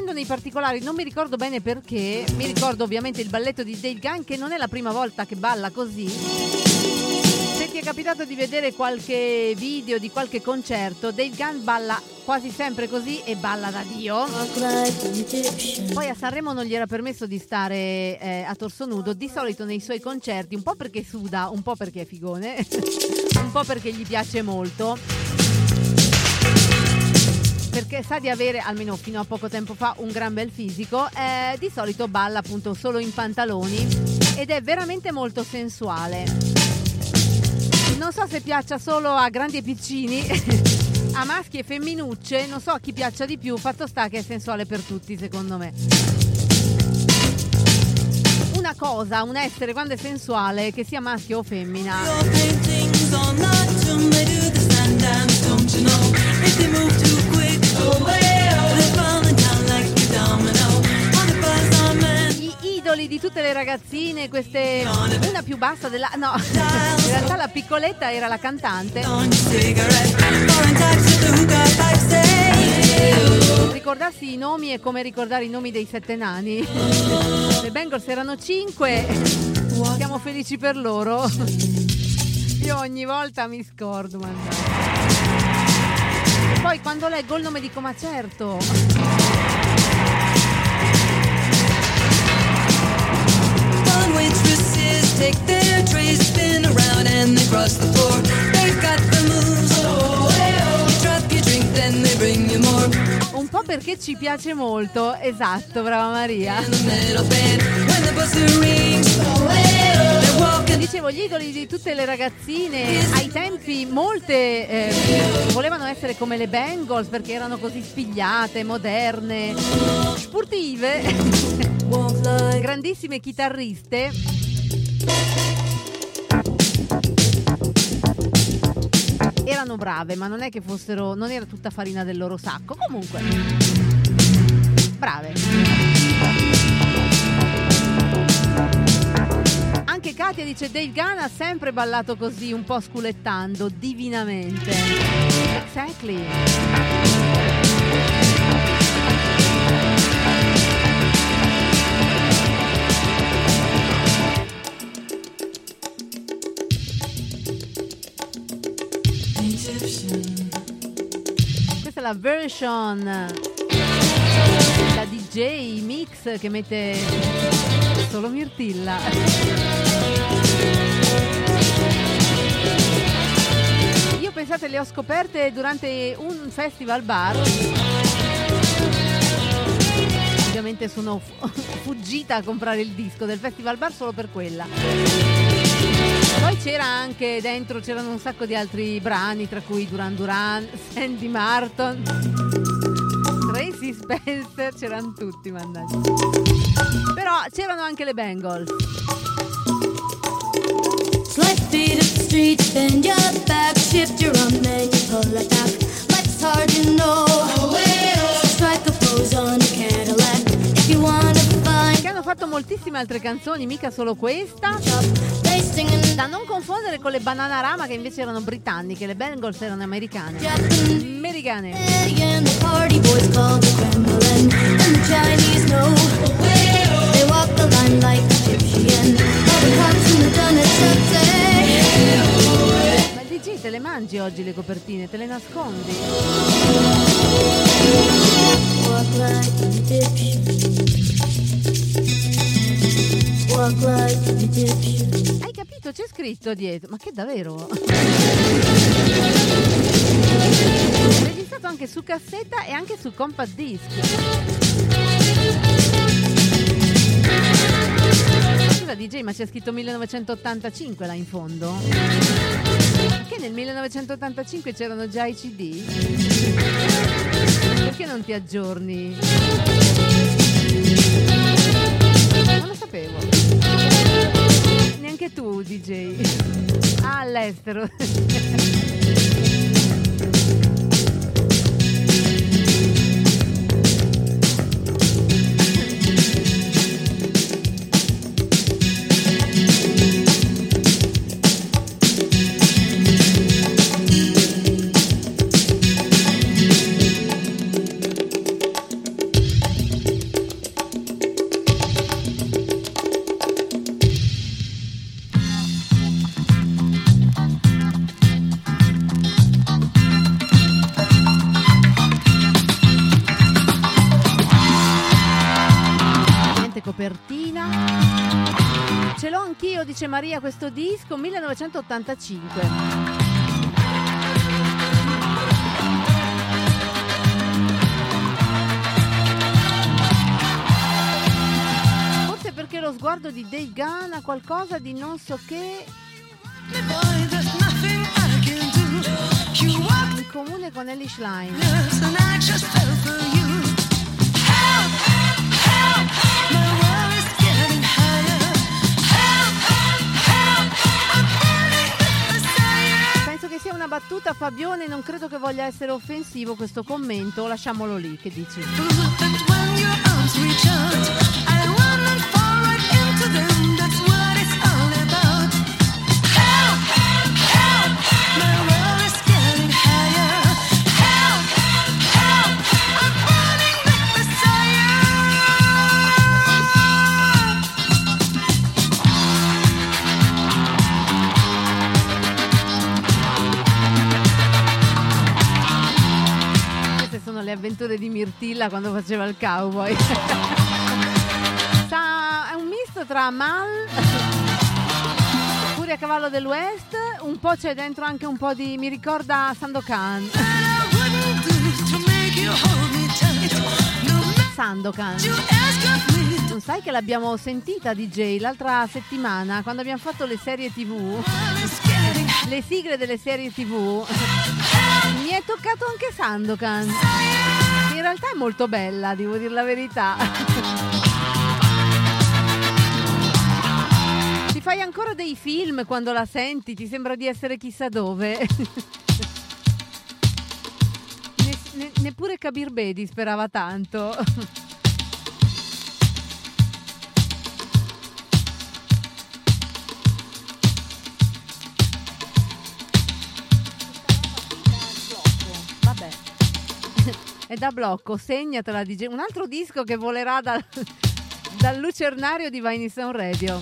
Scendo nei particolari, non mi ricordo bene perché. Mi ricordo ovviamente il balletto di Dave Gunn che non è la prima volta che balla così. Se ti è capitato di vedere qualche video di qualche concerto, Dave Gunn balla quasi sempre così e balla da Dio. Poi a Sanremo non gli era permesso di stare eh, a torso nudo, di solito nei suoi concerti, un po' perché suda, un po' perché è figone, (laughs) un po' perché gli piace molto. Perché sa di avere, almeno fino a poco tempo fa, un gran bel fisico, eh, di solito balla appunto solo in pantaloni ed è veramente molto sensuale. Non so se piaccia solo a grandi e piccini, (laughs) a maschi e femminucce, non so a chi piaccia di più, fatto sta che è sensuale per tutti secondo me. Una cosa, un essere quando è sensuale, che sia maschio o femmina, di tutte le ragazzine, queste una più bassa della no, (laughs) in realtà la piccoletta era la cantante. Ricordarsi i nomi è come ricordare i nomi dei sette nani. Le Bengals erano cinque, siamo felici per loro. Io ogni volta mi scordo, mannaggia. Poi quando leggo il nome dico ma certo. Take their trays, spin around and they cross the floor. They've got the moves. You drop your drink, then they bring you more. Un po' perché ci piace molto, esatto, brava Maria. Middle band when the buzzer rings. They're walking. Dicevo, gli idoli di tutte le ragazzine, ai tempi molte eh, volevano essere come le Bengals perché erano così spigliate, moderne, sportive, (laughs) grandissime chitarriste. Erano brave, ma non è che fossero, non era tutta farina del loro sacco. Comunque, brave. Katia dice Dave Gunn ha sempre ballato così, un po' sculettando, divinamente. Exactly. Questa è la version la DJ mix che mette solo Mirtilla. Io pensate le ho scoperte durante un festival bar. Ovviamente sono fu- (laughs) fuggita a comprare il disco del festival bar solo per quella. Poi c'era anche dentro, c'erano un sacco di altri brani, tra cui Duran Duran, (laughs) Sandy Martin, Tracy Spencer, c'erano tutti, mannaggia. Però c'erano anche le Bengals. Slide feet up the street, bend your back, shift your arm, then you pull it back. Life's hard, you know. Strike a pose on a Cadillac. If you wanna find Che hanno fatto moltissime altre canzoni, mica solo questa. Da non confondere con le Bananarama che invece erano britanniche, le Bengals erano americane. Americane. The party boys call the Kremlin, and the Chinese know they walk the line like Egyptian. Ma DJ te le mangi oggi le copertine, te le nascondi? Walk like an Egyptian. Walk like an Egyptian. Hai capito? C'è scritto dietro. Ma che davvero? Registrato anche su cassetta e anche su compact disc. Scusa DJ, ma c'è scritto 1985 là in fondo? Perché nel 1985 c'erano già i CD? Perché non ti aggiorni? Non lo sapevo. Neanche tu, DJ. Ah, all'estero. Maria, questo disco 1985. Forse perché lo sguardo di Dave Gunn ha qualcosa di non so che in comune con Ellie Schlein. Penso sia una battuta, Fabione, non credo che voglia essere offensivo questo commento, lasciamolo lì, che dici? Avventure di Mirtilla quando faceva il cowboy. Sa- è un misto tra Mal, Furia a cavallo dell'West, un po' c'è dentro anche un po' di... mi ricorda Sandokan. Sandokan. Non sai che l'abbiamo sentita DJ l'altra settimana quando abbiamo fatto le serie tv? Le sigle delle serie tv. Mi è toccato anche Sandokan. In realtà è molto bella, devo dire la verità. (laughs) Ti fai ancora dei film quando la senti, ti sembra di essere chissà dove. (laughs) Ne- ne- neppure Kabir Bedi sperava tanto. (laughs) È da blocco, segnatela DJ. Un altro disco che volerà dal, (laughs) dal lucernario di Vine Sound Radio.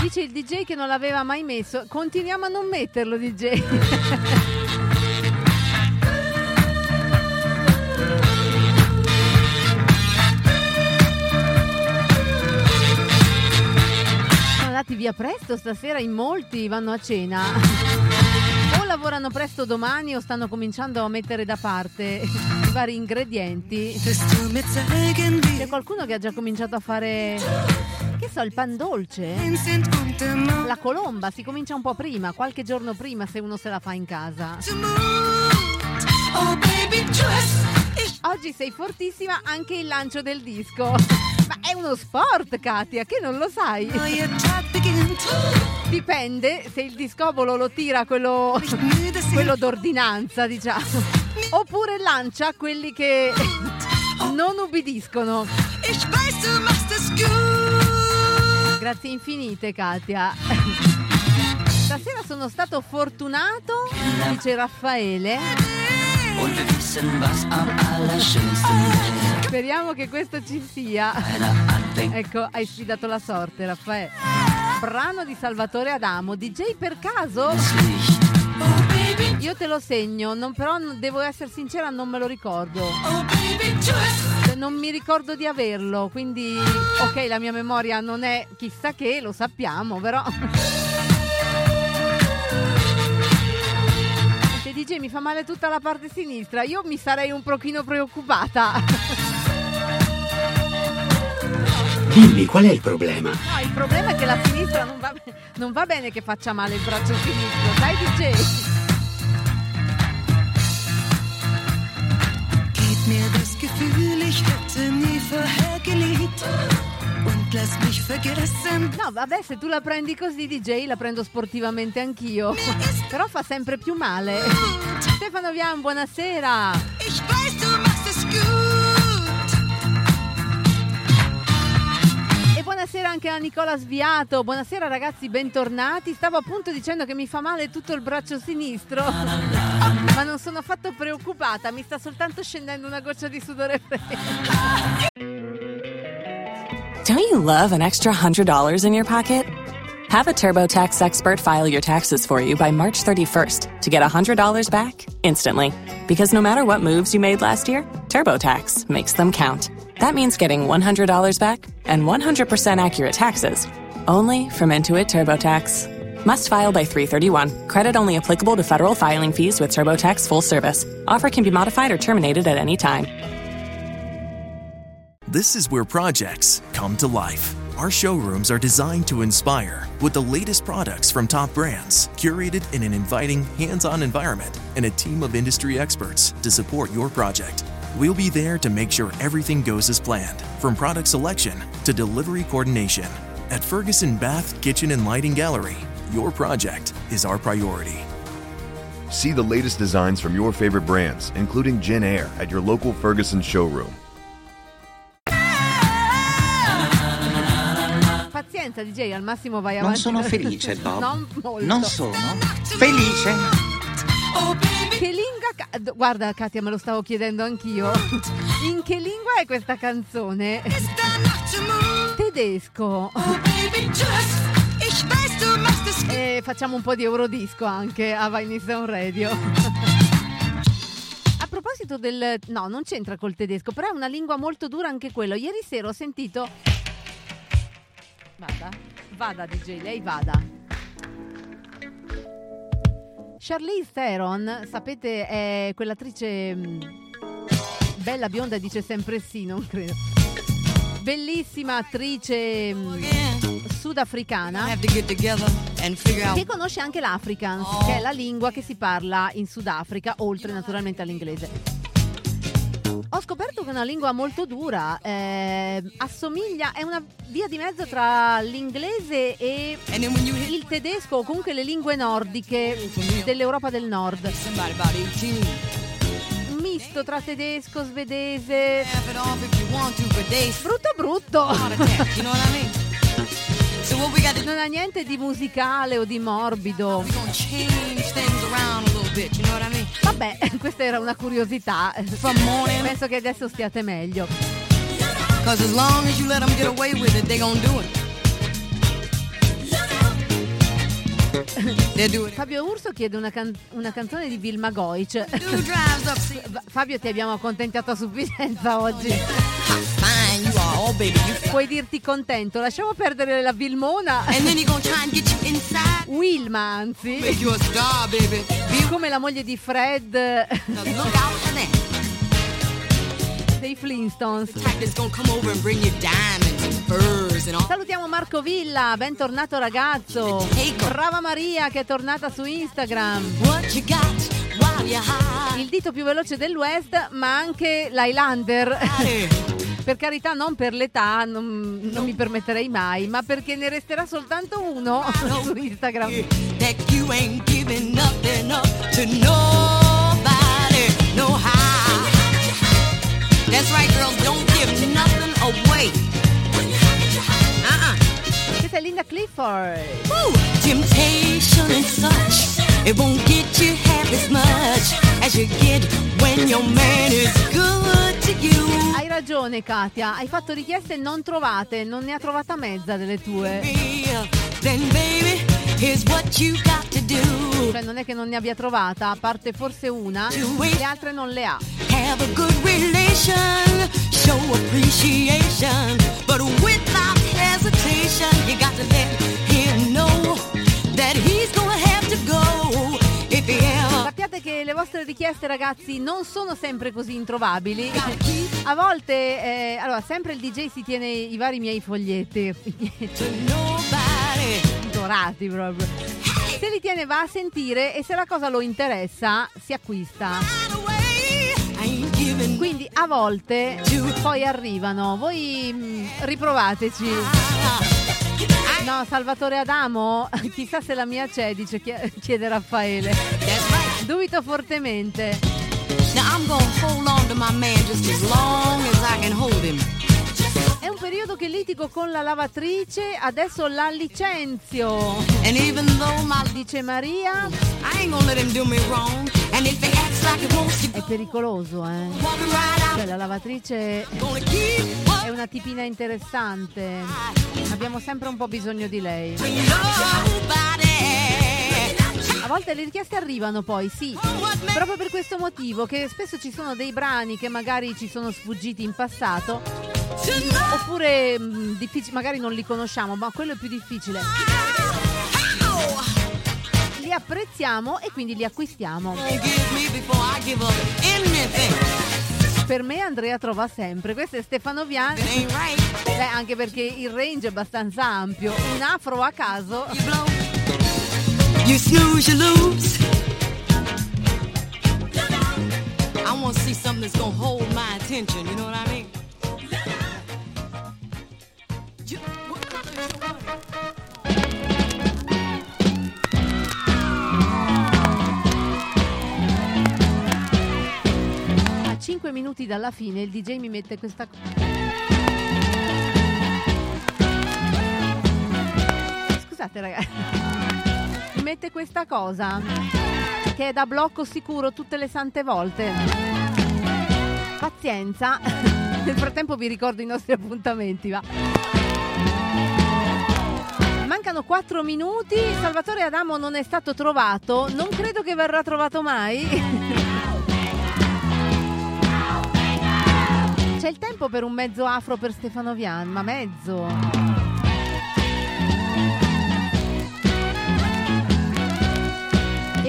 Dice il DJ che non l'aveva mai messo. Continuiamo a non metterlo, DJ. (laughs) andati via presto stasera, in molti vanno a cena. O lavorano presto domani o stanno cominciando a mettere da parte i vari ingredienti. C'è qualcuno che ha già cominciato a fare, che so, il pan dolce? La colomba si comincia un po' prima, qualche giorno prima se uno se la fa in casa. Oggi sei fortissima anche il lancio del disco. Ma è uno sport, Katia, che non lo sai. Dipende se il discobolo lo tira quello, (laughs) quello d'ordinanza, diciamo. Oppure lancia quelli che non ubbidiscono. Grazie infinite, Katia. Stasera sono stato fortunato, dice Raffaele. Speriamo che questo ci sia. Ecco, hai sfidato la sorte, Raffaele. Brano di Salvatore Adamo, DJ per caso? Io te lo segno, non- però devo essere sincera, non me lo ricordo. Cioè, Non mi ricordo di averlo, quindi ok, la mia memoria non è chissà che, lo sappiamo, però. Se DJ mi fa male tutta la parte sinistra, io mi sarei un pochino preoccupata. Dimmi, qual è il problema? No, il problema è che la sinistra non va, non va bene che faccia male il braccio sinistro, dai DJ. Gib mir das Gefühl, ich hätte nie vorher geliebt. Und lass mich vergessen. No, vabbè, se tu la prendi così, DJ, la prendo sportivamente anch'io. Però fa sempre più male. Stefano Vian, buonasera. Ich weiß, du machst es gut. Buonasera anche a Nicola Sviato. Buonasera ragazzi, bentornati. Stavo appunto dicendo che mi fa male tutto il braccio sinistro. (laughs) Ma non sono affatto preoccupata, mi sta soltanto scendendo una goccia di sudore freddo. Don't you love an extra $100 in your pocket? Have a TurboTax expert file your taxes for you by March 31st to get $100 back instantly. Because no matter what moves you made last year, TurboTax makes them count. That means getting $100 back and 100% accurate taxes only from Intuit TurboTax. Must file by 331. Credit only applicable to federal filing fees with TurboTax full service. Offer can be modified or terminated at any time. This is where projects come to life. Our showrooms are designed to inspire with the latest products from top brands, curated in an inviting, hands on environment, and a team of industry experts to support your project. We'll be there to make sure everything goes as planned, from product selection to delivery coordination. At Ferguson Bath, Kitchen, and Lighting Gallery, your project is our priority. See the latest designs from your favorite brands, including Jin Air, at your local Ferguson showroom. Pazienza DJ, al massimo vai Non sono felice, Bob. (laughs) Non molto. Non sono felice. Oh, Che lingua... Guarda Katia, me lo stavo chiedendo anch'io. In che lingua è questa canzone? Tedesco. E facciamo un po' di Eurodisco anche a Vainison Radio. A proposito del... No, non c'entra col tedesco, però è una lingua molto dura anche quello. Ieri sera ho sentito... Vada, vada DJ, lei vada. Charlize Theron, sapete, è quell'attrice mh, bella bionda, dice sempre sì, non credo. Bellissima attrice mh, sudafricana che conosce anche l'Afrikaans, che è la lingua che si parla in Sudafrica, oltre naturalmente all'inglese. Ho scoperto che è una lingua molto dura, eh, assomiglia, è una via di mezzo tra l'inglese e il tedesco o comunque le lingue nordiche dell'Europa del Nord. Misto tra tedesco, svedese. Brutto brutto. Non ha niente di musicale o di morbido. Questa era una curiosità. Penso che adesso stiate meglio. Cause as long as you let them get away with it, they gonna do it. They do it. Fabio Urso chiede una, can- una canzone di Vilma Goic. (laughs) Fabio, ti abbiamo accontentato a sufficienza oggi. Oh, baby, Puoi dirti contento. Lasciamo perdere la Vilmona. Wilma, anzi. A star. Come la moglie di Fred dei Flintstones. Salutiamo Marco Villa, bentornato ragazzo. Brava Maria che è tornata su Instagram. Il dito più veloce del West, ma anche l'Highlander. Per carità, non per l'età, non, non mi permetterei mai, ma perché ne resterà soltanto uno (laughs) su Instagram. Questa è Linda Clifford. Woo! Temptation and such, it won't get you half as much as you get when your man is good to you. Hai ragione Katia, hai fatto richieste non trovate, non ne ha trovata mezza delle tue. Then baby, here's what you got to do. Cioè non è che non ne abbia trovata, a parte forse una, le altre non le ha. Have a good relation, show appreciation, but without hesitation, you got to let Sappiate che le vostre richieste ragazzi non sono sempre così introvabili. A volte, eh, allora sempre il DJ si tiene i vari miei foglietti. Dorati proprio. Se li tiene va a sentire e se la cosa lo interessa si acquista. Quindi a volte poi arrivano. Voi mm, riprovateci. No, Salvatore Adamo, chissà se la mia c'è, dice chie- chiede Raffaele. Dubito fortemente. Now I'm gonna hold on to my man just as long as I can hold him. Periodo che litigo con la lavatrice, adesso la licenzio. My Dice Maria, wrong. Like è pericoloso, eh. Cioè, la lavatrice è una tipina interessante. Abbiamo sempre un po' bisogno di lei. A volte le richieste arrivano poi, sì, proprio per questo motivo che spesso ci sono dei brani che magari ci sono sfuggiti in passato, oppure mh, diffici- magari non li conosciamo, ma quello è più difficile. Li apprezziamo e quindi li acquistiamo. Per me Andrea trova sempre, questo è Stefano Ain't right. Eh, anche perché il range è abbastanza ampio, un afro a caso. You snooze, you lose. I want to see something that's gonna hold my attention. You know what I mean? A 5 minuti dalla fine il DJ mi mette questa Scusate ragazzi. Mi mette questa cosa che è da blocco sicuro tutte le sante volte. Pazienza. (laughs) Nel frattempo vi ricordo i nostri appuntamenti, va. Mancano 4 minuti, Salvatore Adamo non è stato trovato, non credo che verrà trovato mai. C'è il tempo per un mezzo afro per Stefano Vian, ma mezzo.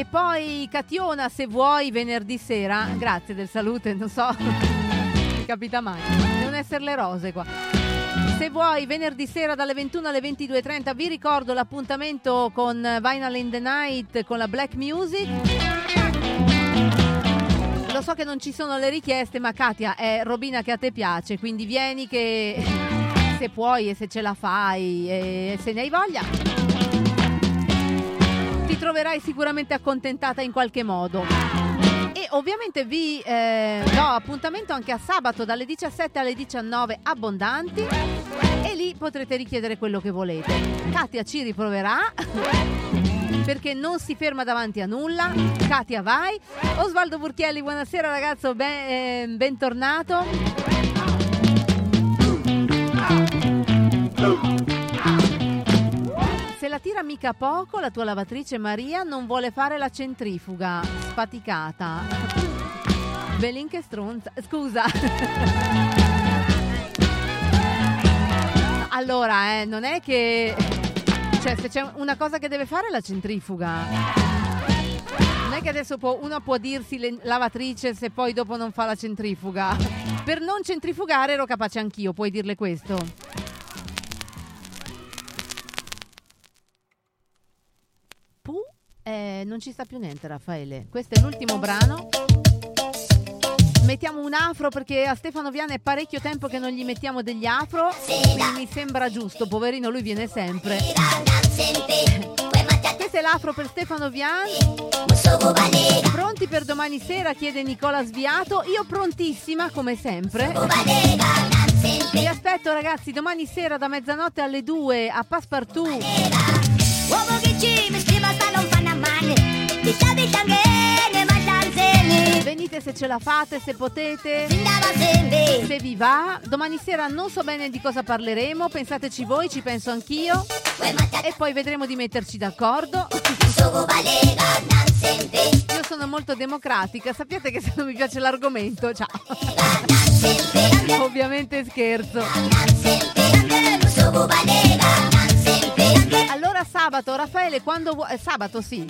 E poi Cationa, se vuoi, venerdì sera. Grazie del salute, non so. (laughs) Capita mai. Devono essere le rose qua. Se vuoi, venerdì sera dalle 21 alle 22.30, vi ricordo l'appuntamento con Vinyl in the Night con la Black Music. Lo so che non ci sono le richieste, ma Katia è Robina che a te piace, quindi vieni che (laughs) se puoi e se ce la fai e se ne hai voglia. Troverai sicuramente accontentata in qualche modo. E ovviamente vi eh, do appuntamento anche a sabato dalle 17 alle 19 abbondanti e lì potrete richiedere quello che volete. Katia ci riproverà perché non si ferma davanti a nulla. Katia vai. Osvaldo Burchielli, buonasera ragazzo, ben- eh, bentornato. La tira mica poco, la tua lavatrice Maria non vuole fare la centrifuga. Sfaticata. Belin che stronza. Scusa. Allora, eh, non è che... Cioè, se c'è una cosa che deve fare è la centrifuga. Non è che adesso può- uno può dirsi le- lavatrice se poi dopo non fa la centrifuga. Per non centrifugare ero capace anch'io, puoi dirle questo. Eh, non ci sta più niente Raffaele. Questo è l'ultimo brano. Mettiamo un afro perché a Stefano Viana è parecchio tempo che non gli mettiamo degli afro. Quindi mi sembra giusto, poverino, lui viene sempre. Questo è l'afro per Stefano Vian. Pronti per domani sera? chiede Nicola Sviato. Io prontissima, come sempre. Vi aspetto ragazzi domani sera da mezzanotte alle 2 a Passepartout. Venite se ce la fate, se potete, se vi va. Domani sera non so bene di cosa parleremo, pensateci voi, ci penso anch'io. E poi vedremo di metterci d'accordo. Io sono molto democratica, sappiate che se non mi piace l'argomento, ciao. Ovviamente scherzo. Allora sabato, Raffaele, quando vuoi... eh, sabato sì.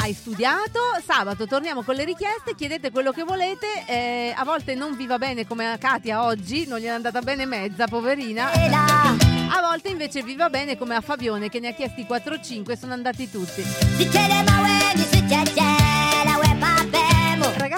Hai studiato, sabato torniamo con le richieste, chiedete quello che volete, eh, a volte non vi va bene come a Katia oggi, non gli è andata bene mezza, poverina. A volte invece vi va bene come a Fabione che ne ha chiesti 4-5 sono andati tutti.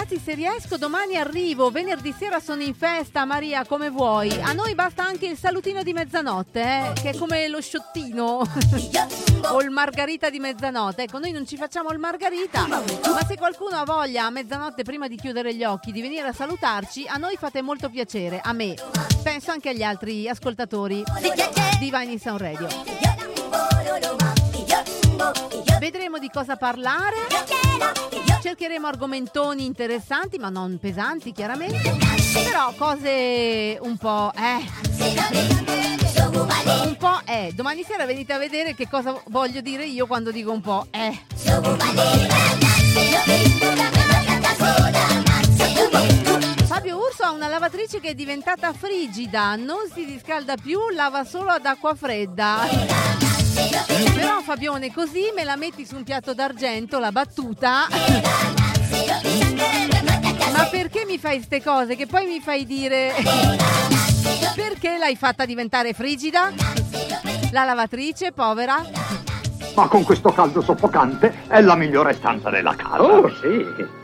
Ragazzi, se riesco, domani arrivo. Venerdì sera sono in festa, Maria, come vuoi. A noi basta anche il salutino di mezzanotte, eh, che è come lo sciottino (laughs) o il margarita di mezzanotte. Ecco, noi non ci facciamo il margarita, ma se qualcuno ha voglia a mezzanotte prima di chiudere gli occhi di venire a salutarci, a noi fate molto piacere. A me, penso anche agli altri ascoltatori di Vine in Sound Radio. Vedremo di cosa parlare. Cercheremo argomentoni interessanti, ma non pesanti, chiaramente. Però cose un po'. Eh. Un po' eh. Domani sera venite a vedere che cosa voglio dire io quando dico un po' eh. Fabio Urso ha una lavatrice che è diventata frigida, non si riscalda più, lava solo ad acqua fredda. Però Fabione, così me la metti su un piatto d'argento, la battuta. Ma perché mi fai ste cose? Che poi mi fai dire perché l'hai fatta diventare frigida? La lavatrice, povera? Ma con questo caldo soffocante è la migliore stanza della casa. Oh, sì.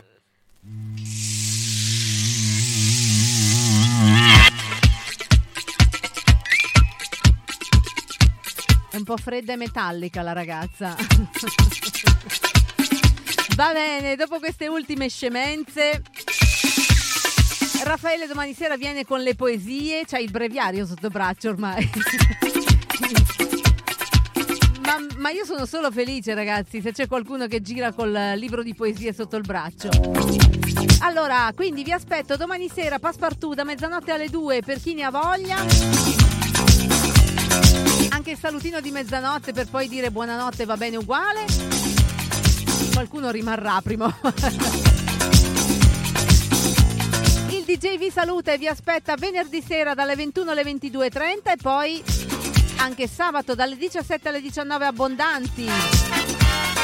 Un po' fredda e metallica la ragazza. (laughs) Va bene, dopo queste ultime scemenze. Raffaele domani sera viene con le poesie, c'hai il breviario sotto braccio ormai. (laughs) ma, ma io sono solo felice ragazzi se c'è qualcuno che gira col libro di poesie sotto il braccio. Allora, quindi vi aspetto domani sera Passepartout da mezzanotte alle 2 per chi ne ha voglia. Anche il salutino di mezzanotte per poi dire buonanotte va bene uguale. Qualcuno rimarrà prima. o- Il DJ vi saluta e vi aspetta venerdì sera dalle 21 alle 22.30 e poi anche sabato dalle 17 alle 19 abbondanti.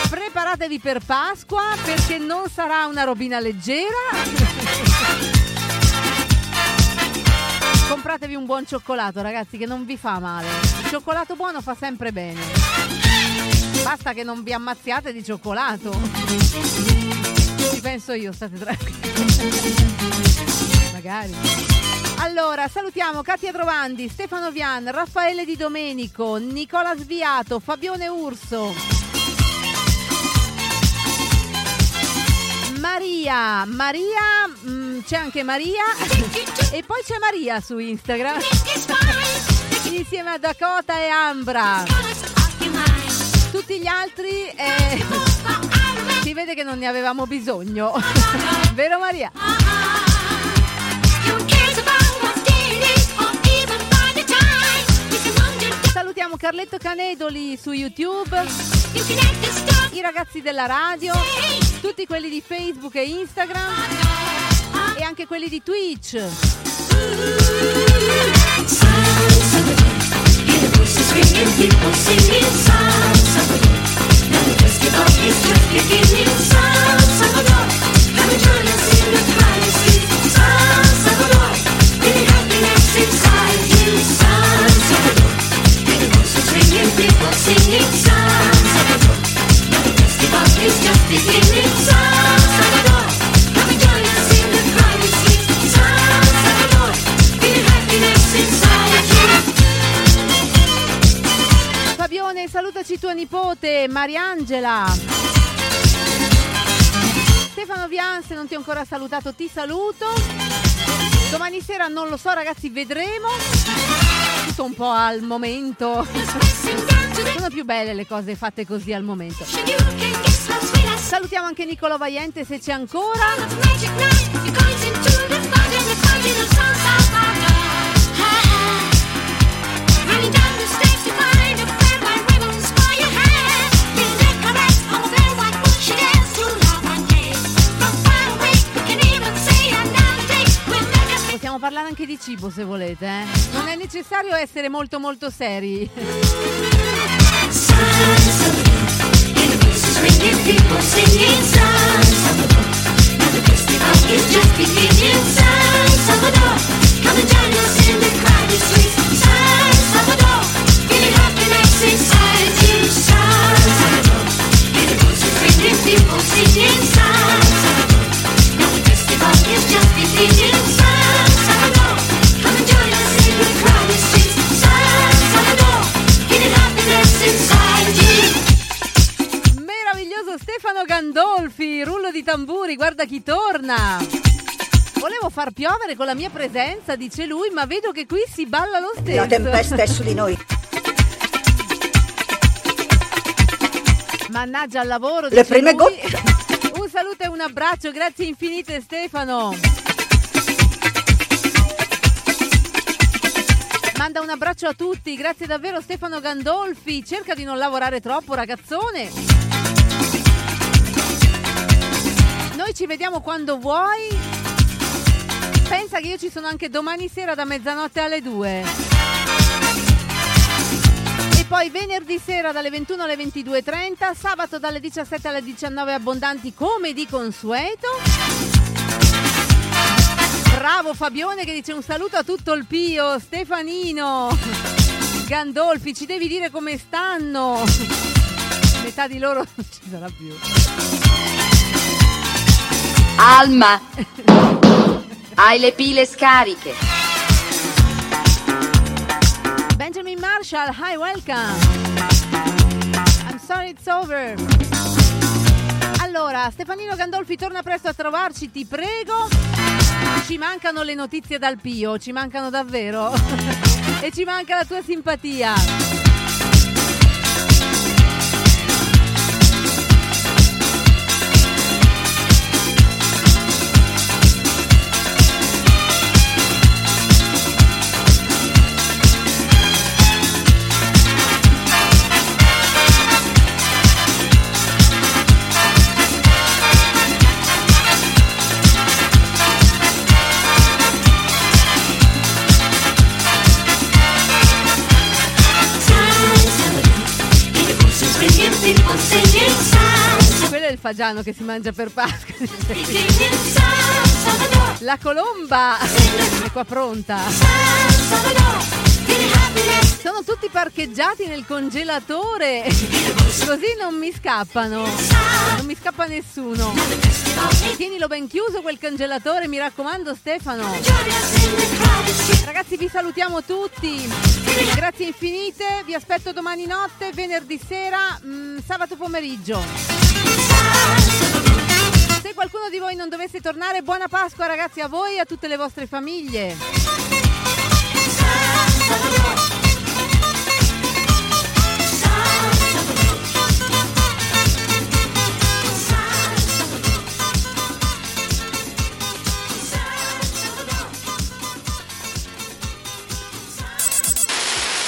Preparatevi per Pasqua perché non sarà una robina leggera. Compratevi un buon cioccolato, ragazzi, che non vi fa male. Il cioccolato buono fa sempre bene. Basta che non vi ammazziate di cioccolato. Ci penso io, state tranquilli. (laughs) Magari. Allora, salutiamo Katia Trovandi, Stefano Vian, Raffaele Di Domenico, Nicola Sviato, Fabione Urso. Maria, Maria, mm, c'è anche Maria. E poi c'è Maria su Instagram. Insieme a Dakota e Ambra. Tutti gli altri eh, si vede che non ne avevamo bisogno, vero Maria? Salutiamo Carletto Canedoli su YouTube, i ragazzi della radio, tutti quelli di Facebook e Instagram anche quelli di Twitch. It's just beginning, San Salvador. Come and join us in the Fabione, salutaci tua nipote Mariangela. Stefano Vian, se non ti ho ancora salutato, ti saluto. Domani sera non lo so, ragazzi, vedremo. Tutto un po' al momento. Sono più belle le cose fatte così al momento. Salutiamo anche Nicola Vaiente se c'è ancora. Possiamo parlare anche di cibo se volete, eh? Non è necessario essere molto molto seri. People singing Salvador. Now the festival is just beginning. Gandolfi, rullo di tamburi, guarda chi torna. Volevo far piovere con la mia presenza, dice lui, ma vedo che qui si balla lo stesso. La tempesta è su di noi. Mannaggia al lavoro. Le prime lui. (laughs) Un saluto e un abbraccio, grazie infinite Stefano. Manda un abbraccio a tutti, grazie davvero Stefano Gandolfi. Cerca di non lavorare troppo, ragazzone. Noi ci vediamo quando vuoi. Pensa che io ci sono anche domani sera da mezzanotte alle 2. E poi venerdì sera dalle 21 alle 22.30, sabato dalle 17 alle 19 abbondanti come di consueto. Bravo Fabione che dice un saluto a tutto il Pio, Stefanino, Gandolfi, ci devi dire come stanno. Metà di loro (laughs) non ci sarà più. Alma, hai le pile scariche. Benjamin Marshall, hi, welcome. I'm sorry it's over. Allora, Stefanino Gandolfi torna presto a trovarci, ti prego. Ci mancano le notizie dal Pio, ci mancano davvero. (laughs) e ci manca la tua simpatia. Fagiano che si mangia per Pasqua. (laughs) La colomba è qua pronta. Sono tutti parcheggiati nel congelatore. Così non mi scappano. Non mi scappa nessuno. Tienilo ben chiuso quel congelatore, mi raccomando Stefano. Ragazzi vi salutiamo tutti. Grazie infinite. Vi aspetto domani notte, venerdì sera, mm, sabato pomeriggio. Se qualcuno di voi non dovesse tornare, buona Pasqua ragazzi a voi e a tutte le vostre famiglie.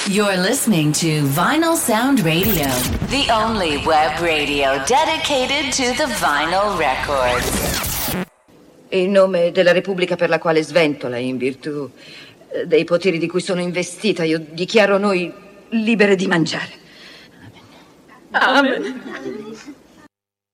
You're listening to Vinyl Sound Radio, the only web radio dedicated to the vinyl record. In nome della Repubblica per la quale sventola, in virtù eh, dei poteri di cui sono investita, io dichiaro noi libere di mangiare. Amen.